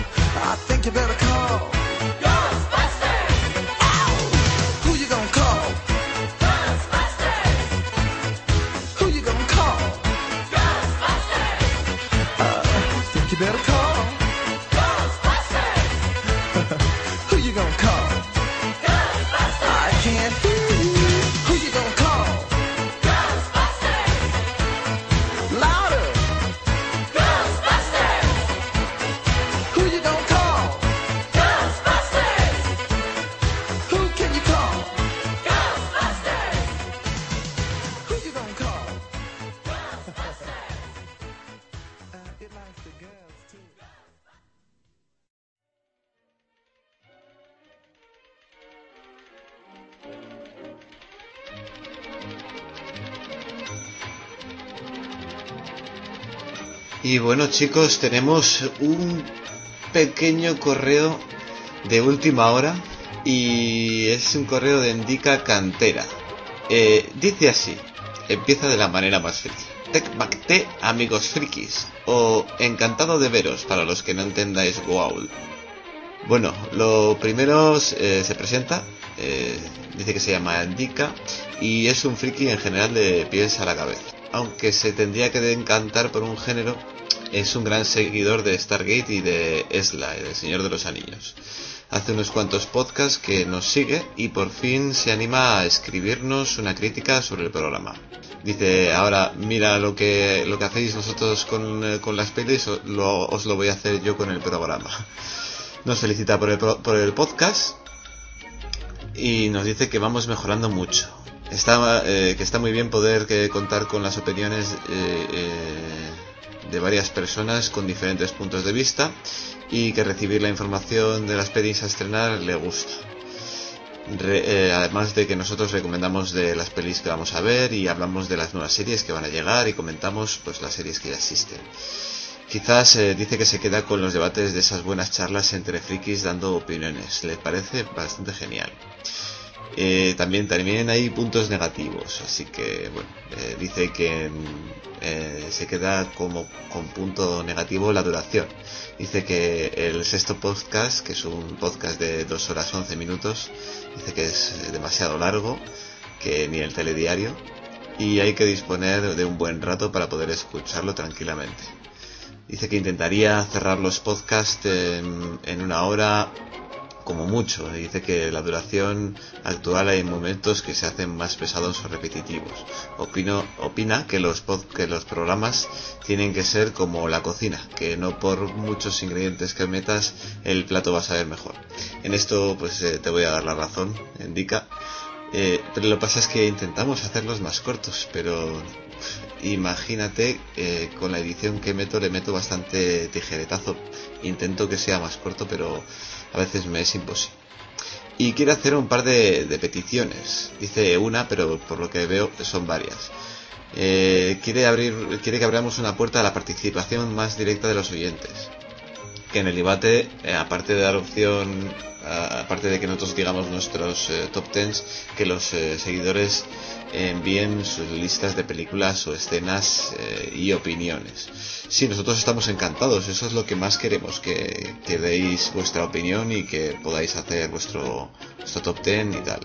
Y bueno chicos, tenemos un pequeño correo de última hora y es un correo de Indica Cantera. Eh, dice así, empieza de la manera más friki. Tecbacte, amigos frikis, o encantado de veros para los que no entendáis Goa'uld. Bueno, lo primero eh, se presenta, eh, dice que se llama Indica y es un friki en general de pies a la cabeza. Aunque se tendría que encantar por un género, es un gran seguidor de Stargate y de Esla, del Señor de los Anillos. Hace unos cuantos podcasts que nos sigue y por fin se anima a escribirnos una crítica sobre el programa. Dice, ahora mira lo que, lo que hacéis vosotros con, eh, con las pelis, lo- os lo voy a hacer yo con el programa. Nos felicita por el, por el podcast y nos dice que vamos mejorando mucho. Está, eh, que está muy bien poder que contar con las opiniones eh, eh, de varias personas con diferentes puntos de vista y que recibir la información de las pelis a estrenar le gusta. Re- eh, además de que nosotros recomendamos de las pelis que vamos a ver y hablamos de las nuevas series que van a llegar y comentamos pues las series que ya existen. Quizás eh, dice que se queda con los debates de esas buenas charlas entre frikis dando opiniones. Le parece bastante genial. Eh, también, también hay puntos negativos, así que bueno, eh, dice que eh, se queda como con punto negativo la duración. Dice que el sexto podcast, que es un podcast de 2 horas 11 minutos, dice que es demasiado largo, que ni el telediario, y hay que disponer de un buen rato para poder escucharlo tranquilamente. Dice que intentaría cerrar los podcasts en una hora como mucho. Dice que la duración actual hay momentos que se hacen más pesados o repetitivos. Opino, opina que los, pod- que los programas tienen que ser como la cocina, que no por muchos ingredientes que metas el plato va a saber mejor. En esto pues eh, te voy a dar la razón, indica. Eh, pero lo que pasa es que intentamos hacerlos más cortos, pero imagínate eh, con la edición que meto le meto bastante tijeretazo. Intento que sea más corto, pero a veces me es imposible. Y quiere hacer un par de, de peticiones. Dice una, pero por lo que veo son varias. Eh, quiere abrir, quiere que abramos una puerta a la participación más directa de los oyentes. Que en el debate, eh, aparte de dar opción, aparte de que nosotros digamos nuestros eh, top tens, que los seguidores envíen sus listas de películas o escenas y opiniones. Sí, nosotros estamos encantados, eso es lo que más queremos, que, que deis vuestra opinión y que podáis hacer vuestro, vuestro top ten y tal.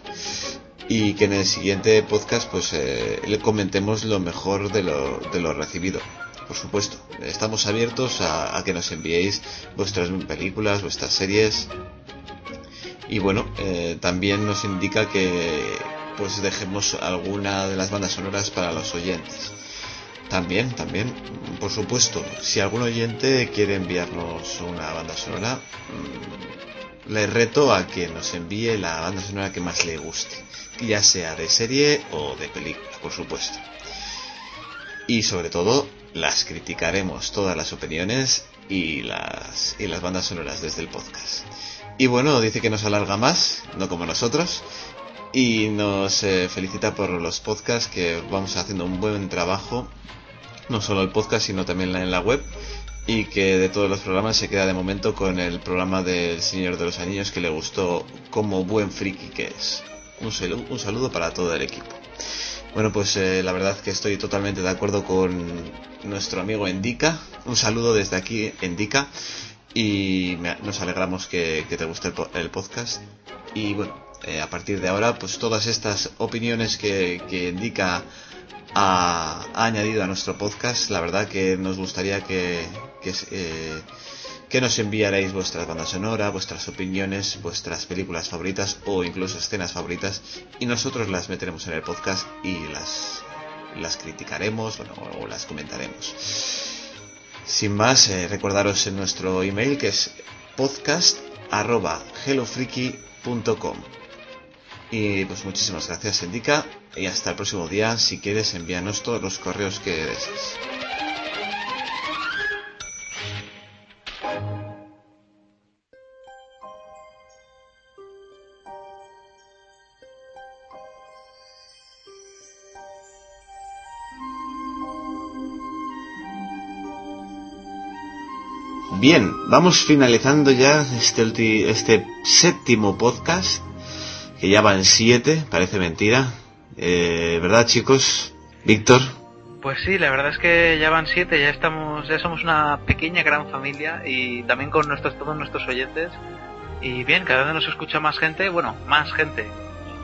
Y que en el siguiente podcast pues eh, le comentemos lo mejor de lo, de lo recibido. Por supuesto, estamos abiertos a, a que nos enviéis vuestras películas, vuestras series. Y bueno, eh, también nos indica que pues dejemos alguna de las bandas sonoras para los oyentes. También, también, por supuesto, si algún oyente quiere enviarnos una banda sonora, mm, le reto a que nos envíe la banda sonora que más le guste, ya sea de serie o de película, por supuesto. Y sobre todo, las criticaremos todas las opiniones y las, y las bandas sonoras desde el podcast. Y bueno, dice que nos alarga más, no como nosotros, y nos eh, felicita por los podcasts que vamos haciendo un buen trabajo no solo el podcast sino también en la web y que de todos los programas se queda de momento con el programa del Señor de los Anillos que le gustó como buen friki que es. Un saludo, un saludo para todo el equipo. Bueno, pues eh, la verdad que estoy totalmente de acuerdo con nuestro amigo Endica. Un saludo desde aquí, Endica. Y me- nos alegramos que, te guste el, el podcast. Y bueno, eh, a partir de ahora, pues todas estas opiniones que, que Endica ha, añadido a nuestro podcast, la verdad que nos gustaría que, que, eh, nos enviarais vuestras bandas sonoras, vuestras opiniones, vuestras películas favoritas o incluso escenas favoritas y nosotros las meteremos en el podcast y las, las criticaremos bueno, o las comentaremos. Sin más, eh, recordaros en nuestro email que es podcast arroba hellofreaky.com Y pues muchísimas gracias, Indica. Y hasta el próximo día. Si quieres, envíanos todos los correos que desees. Bien, vamos finalizando ya este, este séptimo podcast, que ya van siete, parece mentira. Eh, ¿Verdad, chicos? Víctor, Pues sí, la verdad es que ya van siete, ya estamos, ya somos una pequeña gran familia y también con nuestros todos nuestros oyentes. Y bien, cada vez nos escucha más gente, bueno, más gente.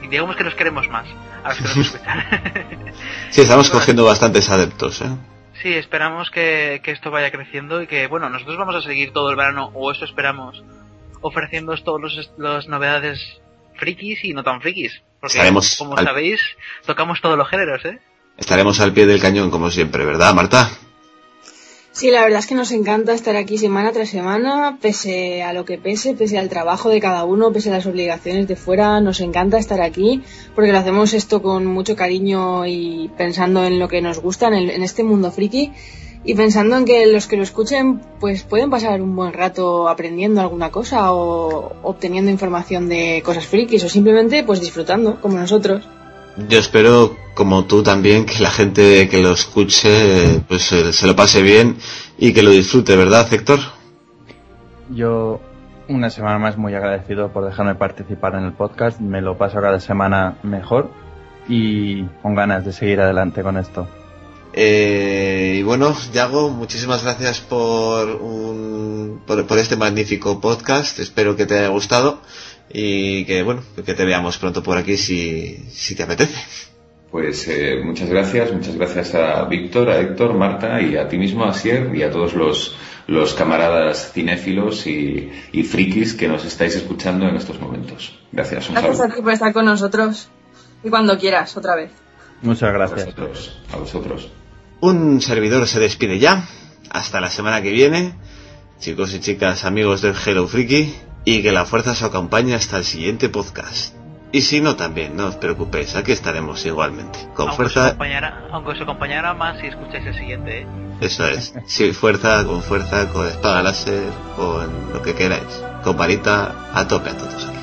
Y digamos que nos queremos más a los que nos escuchan. sí, estamos cogiendo bastantes adeptos, ¿eh? Sí, esperamos que, que esto vaya creciendo y que, bueno, nosotros vamos a seguir todo el verano, o eso esperamos, ofreciéndoos todas los, las novedades frikis y no tan frikis. Porque, Estaremos como al- sabéis, tocamos todos los géneros, ¿eh? Estaremos al pie del cañón, como siempre, ¿verdad, Marta? Sí, la verdad es que nos encanta estar aquí semana tras semana, pese a lo que pese, pese al trabajo de cada uno, pese a las obligaciones de fuera, nos encanta estar aquí, porque lo hacemos esto con mucho cariño y pensando en lo que nos gusta en, el- en este mundo friki y pensando en que los que lo escuchen pues pueden pasar un buen rato aprendiendo alguna cosa o obteniendo información de cosas frikis o simplemente pues disfrutando como nosotros. Yo espero, como tú también, que la gente que lo escuche pues se lo pase bien y que lo disfrute, ¿verdad, Héctor? Yo, una semana más, muy agradecido por dejarme participar en el podcast. Me lo paso cada semana mejor y con ganas de seguir adelante con esto. Eh, y bueno, Yago, muchísimas gracias por, un, por, por este magnífico podcast. Espero que te haya gustado y que, bueno, que te veamos pronto por aquí si, si te apetece. Pues eh, muchas gracias, muchas gracias a Víctor, a Héctor, Marta y a ti mismo, Asier, y a todos los, los camaradas cinéfilos y, y frikis que nos estáis escuchando en estos momentos. Gracias, un Gracias saludo. a ti por estar con nosotros y cuando quieras otra vez. Muchas A gracias. vosotros, a vosotros. Un servidor se despide ya. Hasta la semana que viene. Chicos y chicas, amigos del Hello Freaky. Y que la fuerza os acompañe hasta el siguiente podcast. Y si no, también, no os preocupéis, aquí estaremos igualmente. Con aunque, os fuerza, acompañara, aunque os acompañara más si escucháis el siguiente, ¿eh? eso es. Sí, fuerza, con fuerza, con espada láser, con lo que queráis. Con varita, a tope a todos